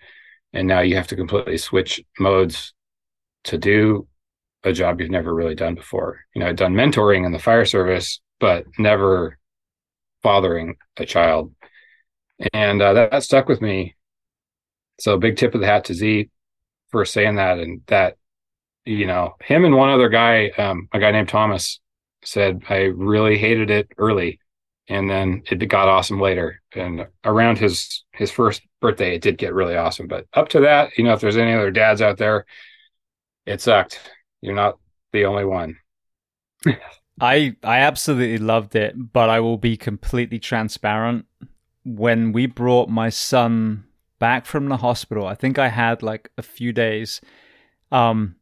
and now you have to completely switch modes to do a job you've never really done before. You know, I'd done mentoring in the fire service, but never fathering a child. And uh, that, that, stuck with me. So, big tip of the hat to Z for saying that. And that, you know, him and one other guy, um, a guy named Thomas, said, I really hated it early. And then it got awesome later. And around his his first birthday, it did get really awesome. But up to that, you know, if there's any other dads out there, it sucked you're not the only one. I I absolutely loved it, but I will be completely transparent. When we brought my son back from the hospital, I think I had like a few days. Um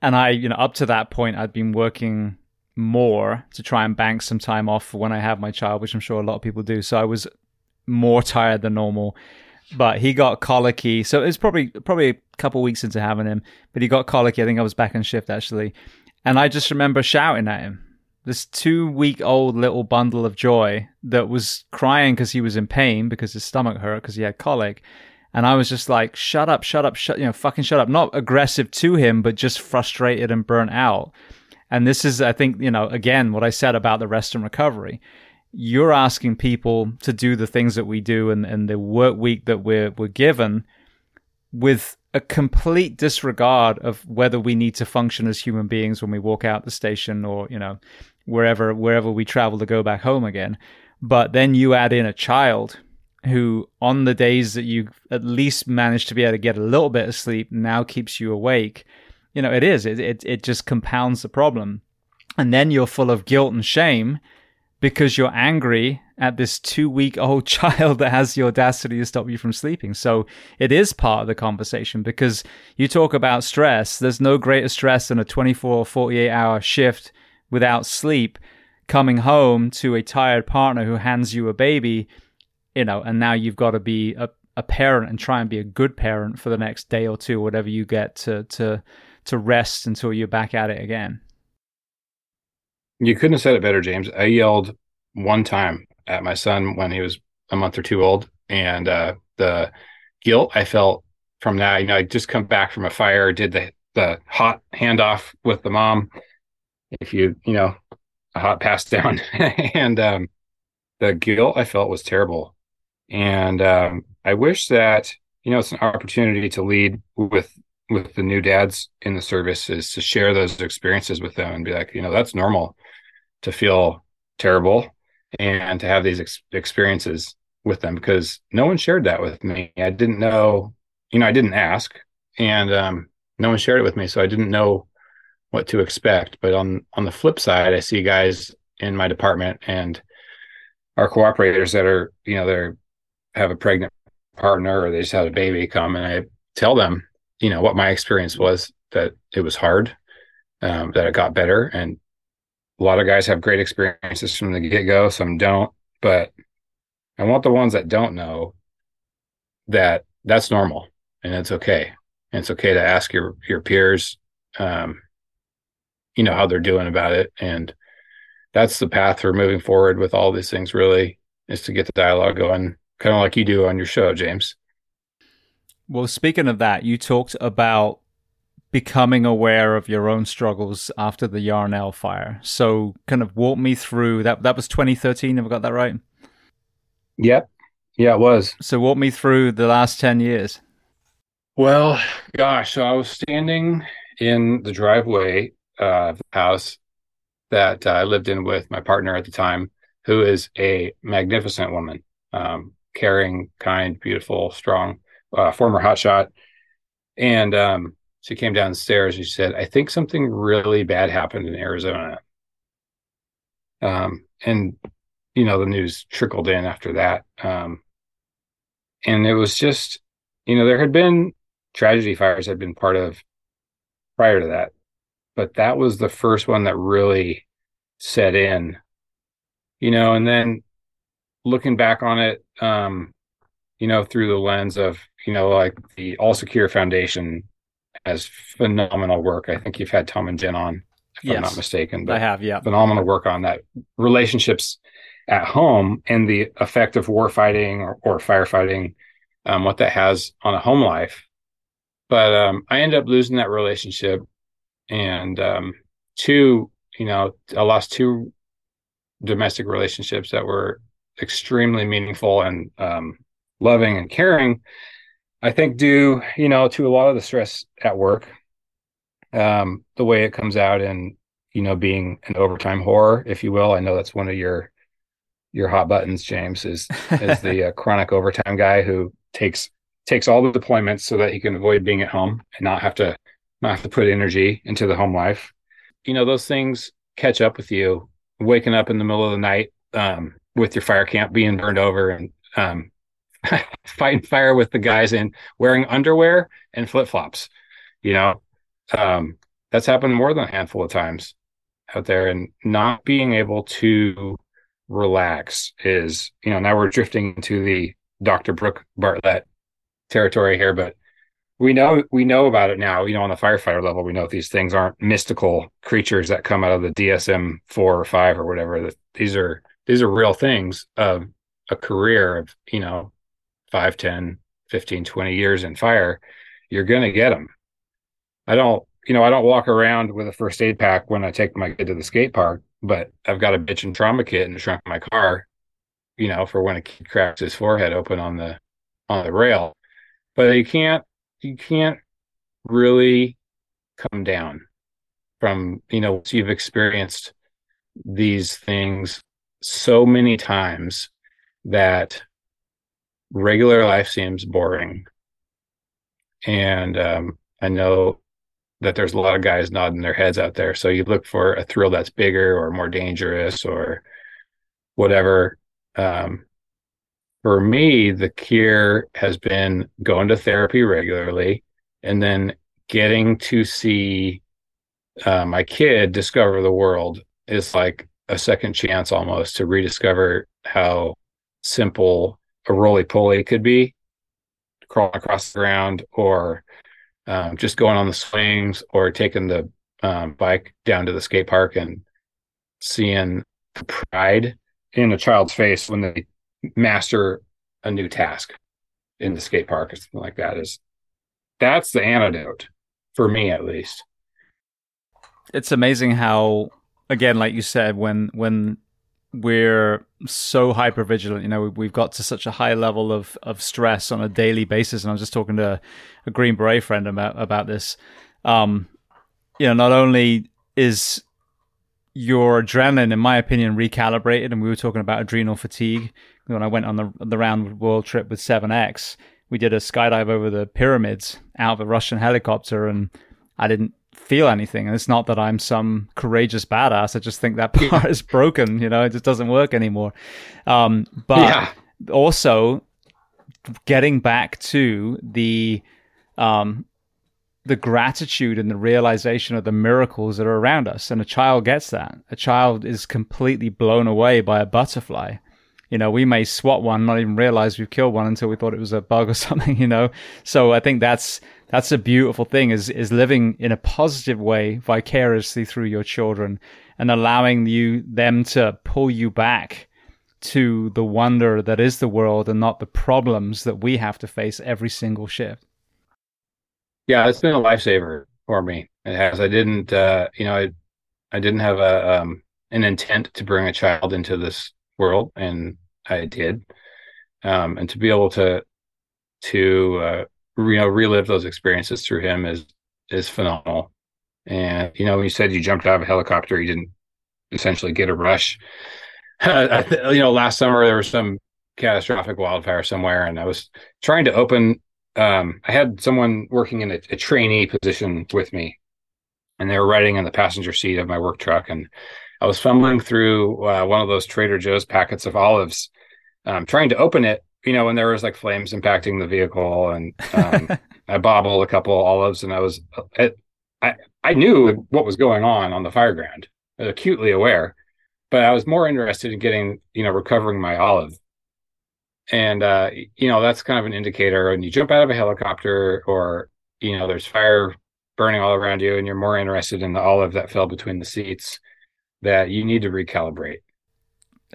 and I, you know, up to that point I'd been working more to try and bank some time off when I have my child, which I'm sure a lot of people do. So I was more tired than normal but he got colicky. So it was probably probably a couple weeks into having him, but he got colicky. I think I was back on shift actually, and I just remember shouting at him. This two week old little bundle of joy that was crying because he was in pain because his stomach hurt because he had colic. And I was just like, shut up, shut up, shut, you know, fucking shut up. Not aggressive to him, but just frustrated and burnt out. And this is, I think, you know, again, what I said about the rest and recovery you're asking people to do the things that we do and, and the work week that we're, we're given with a complete disregard of whether we need to function as human beings when we walk out the station or, you know, wherever, wherever we travel to go back home again. But then you add in a child who on the days that you at least manage to be able to get a little bit of sleep now keeps you awake. You know, it is, it, it, it just compounds the problem. And then you're full of guilt and shame because you're angry at this two week old child that has the audacity to stop you from sleeping. So it is part of the conversation because you talk about stress. There's no greater stress than a 24 or 48 hour shift without sleep, coming home to a tired partner who hands you a baby, you know, and now you've got to be a, a parent and try and be a good parent for the next day or two, whatever you get to, to, to rest until you're back at it again. You couldn't have said it better, James. I yelled one time at my son when he was a month or two old, and uh, the guilt I felt from that. You know, I just come back from a fire, did the the hot handoff with the mom. If you you know a hot pass down, and um, the guilt I felt was terrible, and um, I wish that you know it's an opportunity to lead with with the new dads in the service is to share those experiences with them and be like, you know, that's normal to feel terrible and to have these ex- experiences with them because no one shared that with me. I didn't know, you know, I didn't ask, and um, no one shared it with me, so I didn't know what to expect. But on on the flip side, I see guys in my department and our cooperators that are, you know, they're have a pregnant partner or they just had a baby come, and I tell them, you know, what my experience was that it was hard, um, that it got better, and a lot of guys have great experiences from the get go, some don't, but I want the ones that don't know that that's normal and it's okay. And it's okay to ask your your peers, um, you know, how they're doing about it. And that's the path for moving forward with all these things, really. is to get the dialogue going, kind of like you do on your show, James. Well, speaking of that, you talked about becoming aware of your own struggles after the Yarnell fire. So, kind of walk me through that. That was 2013. Have I got that right? Yep. Yeah, it was. So, walk me through the last 10 years. Well, gosh, so I was standing in the driveway uh, of the house that uh, I lived in with my partner at the time, who is a magnificent woman, um, caring, kind, beautiful, strong, uh, former hotshot. And um, she came downstairs she said, I think something really bad happened in Arizona. Um, and, you know, the news trickled in after that. Um, and it was just, you know, there had been tragedy fires had been part of prior to that, but that was the first one that really set in, you know, and then looking back on it, um, you know, through the lens of, you know, like the All Secure Foundation has phenomenal work. I think you've had Tom and Jen on, if yes, I'm not mistaken. But I have, yeah. Phenomenal work on that. Relationships at home and the effect of war fighting or, or firefighting, um, what that has on a home life. But um, I ended up losing that relationship. And um, two, you know, I lost two domestic relationships that were extremely meaningful and um, loving and caring I think due, you know, to a lot of the stress at work, um, the way it comes out in, you know, being an overtime horror, if you will. I know that's one of your your hot buttons, James, is is the uh, chronic overtime guy who takes takes all the deployments so that he can avoid being at home and not have to not have to put energy into the home life. You know, those things catch up with you, waking up in the middle of the night um, with your fire camp being burned over and um, fighting fire with the guys in wearing underwear and flip flops. You know, um, that's happened more than a handful of times out there, and not being able to relax is, you know, now we're drifting into the Dr. Brooke Bartlett territory here, but we know we know about it now. You know, on the firefighter level, we know these things aren't mystical creatures that come out of the DSM four or five or whatever. These are these are real things of a career of you know 5 10 15 20 years in fire you're going to get them i don't you know i don't walk around with a first aid pack when i take my kid to the skate park but i've got a bitch and trauma kit in the trunk of my car you know for when a kid cracks his forehead open on the on the rail. But you can't you can't really come down from you know once you've experienced these things so many times that regular life seems boring. And um, I know that there's a lot of guys nodding their heads out there. So you look for a thrill that's bigger or more dangerous or whatever. Um, for me, the cure has been going to therapy regularly and then getting to see uh, my kid discover the world is like a second chance almost to rediscover how simple a roly poly could be crawling across the ground or um, just going on the swings or taking the um, bike down to the skate park and seeing the pride in a child's face when they master a new task in the skate park or something like that is that's the antidote for me at least. It's amazing how again like you said when when we're so hyper vigilant. You know, we've got to such a high level of, of stress on a daily basis. And I was just talking to a Green Beret friend about, about this. Um, you know, not only is your adrenaline, in my opinion, recalibrated, and we were talking about adrenal fatigue when I went on the the round world trip with 7X. We did a skydive over the pyramids out of a Russian helicopter, and I didn't feel anything. And it's not that I'm some courageous badass. I just think that part is broken. You know, it just doesn't work anymore. Um, but yeah. also getting back to the um, the gratitude and the realization of the miracles that are around us. And a child gets that. A child is completely blown away by a butterfly. You know, we may swat one, not even realize we've killed one until we thought it was a bug or something, you know? So I think that's that's a beautiful thing is is living in a positive way vicariously through your children and allowing you them to pull you back to the wonder that is the world and not the problems that we have to face every single shift. Yeah, it's been a lifesaver for me. It has. I didn't, uh, you know, I, I didn't have a um, an intent to bring a child into this world, and I did. Um, and to be able to to uh, you know relive those experiences through him is is phenomenal. And you know, when you said you jumped out of a helicopter, you didn't essentially get a rush. you know, last summer there was some catastrophic wildfire somewhere, and I was trying to open. Um, I had someone working in a, a trainee position with me, and they were riding in the passenger seat of my work truck, and I was fumbling through uh, one of those Trader Joe's packets of olives, um, trying to open it. You know, when there was like flames impacting the vehicle, and um, I bobbled a couple olives, and I was, it, I I knew what was going on on the fire ground, acutely aware, but I was more interested in getting, you know, recovering my olive. And uh, you know, that's kind of an indicator when you jump out of a helicopter or you know, there's fire burning all around you and you're more interested in the olive that fell between the seats that you need to recalibrate.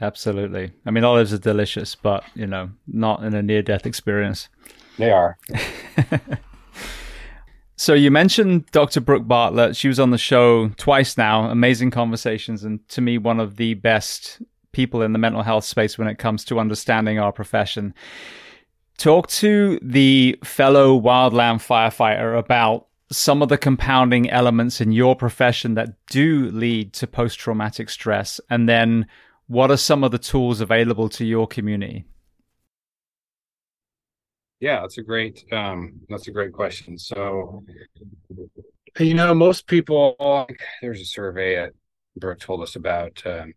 Absolutely. I mean, olives are delicious, but you know, not in a near death experience. They are. So you mentioned Dr. Brooke Bartlett. She was on the show twice now. Amazing conversations, and to me, one of the best people in the mental health space when it comes to understanding our profession. Talk to the fellow wildland firefighter about some of the compounding elements in your profession that do lead to post traumatic stress, and then what are some of the tools available to your community? Yeah, that's a great um, that's a great question. So, you know, most people there's a survey that Brooke told us about. Um,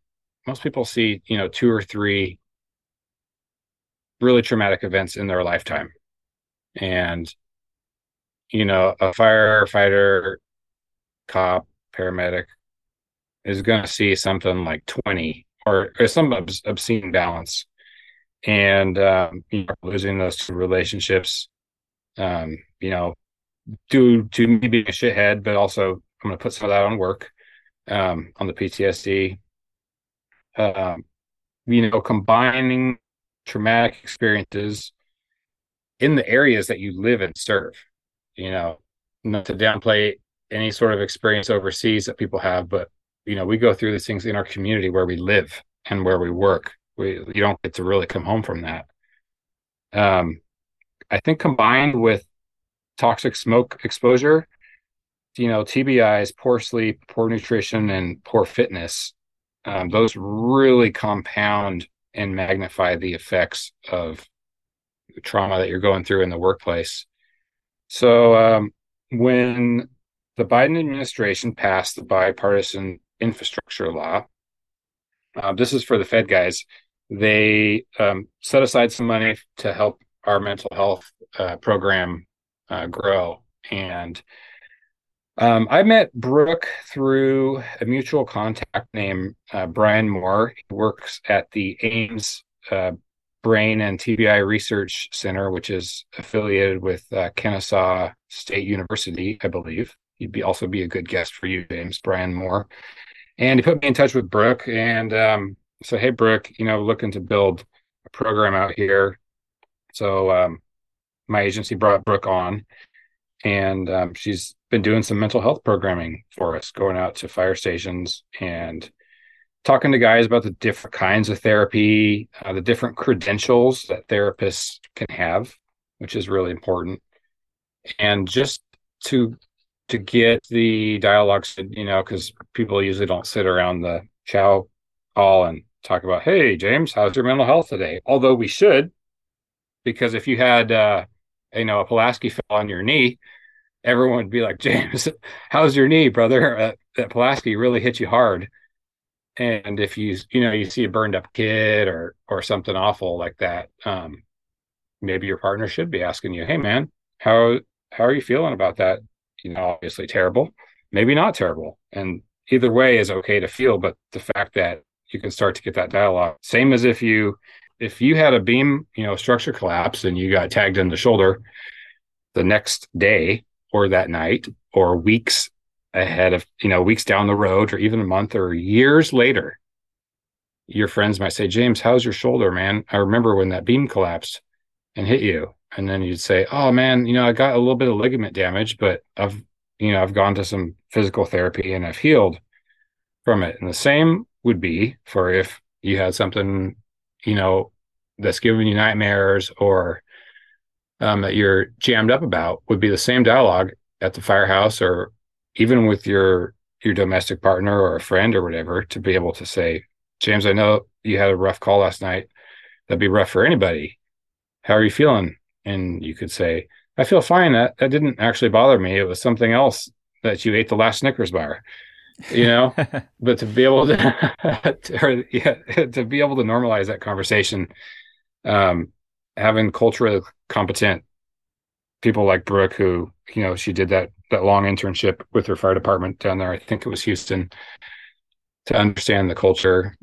most people see you know two or three really traumatic events in their lifetime, and you know, a firefighter, cop, paramedic is going to see something like 20 or, or some obscene balance and um, you know, losing those two relationships, um, you know, due to me being a shithead, but also I'm going to put some of that on work, um, on the PTSD. Um, you know, combining traumatic experiences in the areas that you live and serve. You know, not to downplay any sort of experience overseas that people have, but you know, we go through these things in our community where we live and where we work we, you don't get to really come home from that. Um, I think combined with toxic smoke exposure, you know, TBIs, poor sleep, poor nutrition, and poor fitness, um, those really compound and magnify the effects of trauma that you're going through in the workplace. So um, when the Biden administration passed the bipartisan infrastructure law, uh, this is for the Fed guys they um, set aside some money to help our mental health uh, program uh, grow. And um, I met Brooke through a mutual contact named uh, Brian Moore. He works at the Ames uh, Brain and TBI Research Center, which is affiliated with uh, Kennesaw State University, I believe. He'd be also be a good guest for you, James Brian Moore. And he put me in touch with Brooke, and um, so hey brooke you know looking to build a program out here so um, my agency brought brooke on and um, she's been doing some mental health programming for us going out to fire stations and talking to guys about the different kinds of therapy uh, the different credentials that therapists can have which is really important and just to to get the dialogues you know because people usually don't sit around the chow hall and talk about, hey, James, how's your mental health today? Although we should, because if you had, uh, you know, a Pulaski fell on your knee, everyone would be like, James, how's your knee, brother? Uh, that Pulaski really hit you hard. And if you, you know, you see a burned up kid or, or something awful like that, um, maybe your partner should be asking you, hey, man, how, how are you feeling about that? You know, obviously terrible, maybe not terrible. And either way is okay to feel, but the fact that you can start to get that dialogue. Same as if you if you had a beam, you know, structure collapse and you got tagged in the shoulder the next day or that night or weeks ahead of, you know, weeks down the road or even a month or years later, your friends might say, James, how's your shoulder, man? I remember when that beam collapsed and hit you. And then you'd say, Oh man, you know, I got a little bit of ligament damage, but I've, you know, I've gone to some physical therapy and I've healed from it. And the same would be for if you had something, you know, that's giving you nightmares or um, that you're jammed up about would be the same dialogue at the firehouse or even with your your domestic partner or a friend or whatever to be able to say, James, I know you had a rough call last night. That'd be rough for anybody. How are you feeling? And you could say, I feel fine. That that didn't actually bother me. It was something else that you ate the last Snickers bar. You know, but to be able to, or, yeah, to be able to normalize that conversation, um, having culturally competent people like Brooke, who you know she did that that long internship with her fire department down there. I think it was Houston to understand the culture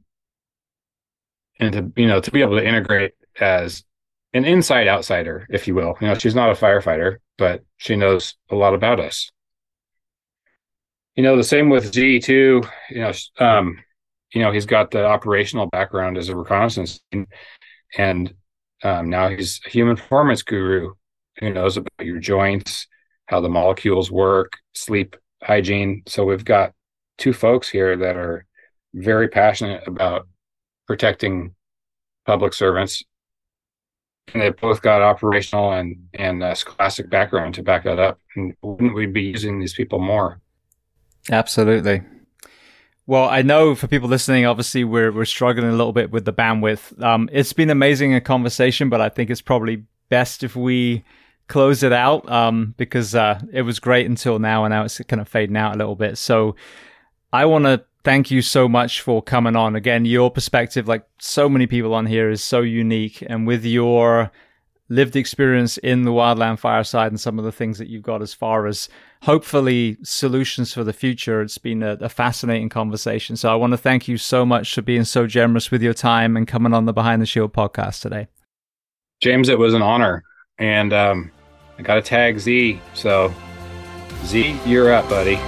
and to you know to be able to integrate as an inside outsider, if you will. You know, she's not a firefighter, but she knows a lot about us. You know, the same with Z too. You know, um, you know, he's got the operational background as a reconnaissance, and um, now he's a human performance guru who knows about your joints, how the molecules work, sleep hygiene. So we've got two folks here that are very passionate about protecting public servants. And they both got operational and and uh, scholastic background to back that up. And wouldn't we be using these people more? Absolutely. Well, I know for people listening, obviously we're we're struggling a little bit with the bandwidth. Um, it's been amazing a conversation, but I think it's probably best if we close it out um, because uh, it was great until now, and now it's kind of fading out a little bit. So I want to thank you so much for coming on. Again, your perspective, like so many people on here, is so unique, and with your lived experience in the wildland fireside and some of the things that you've got as far as hopefully solutions for the future. It's been a, a, fascinating conversation. So I want to thank you so much for being so generous with your time and coming on the Behind the Shield podcast today. James, it was an honor. And um, I got to tag Z. So, Z, you're up, buddy.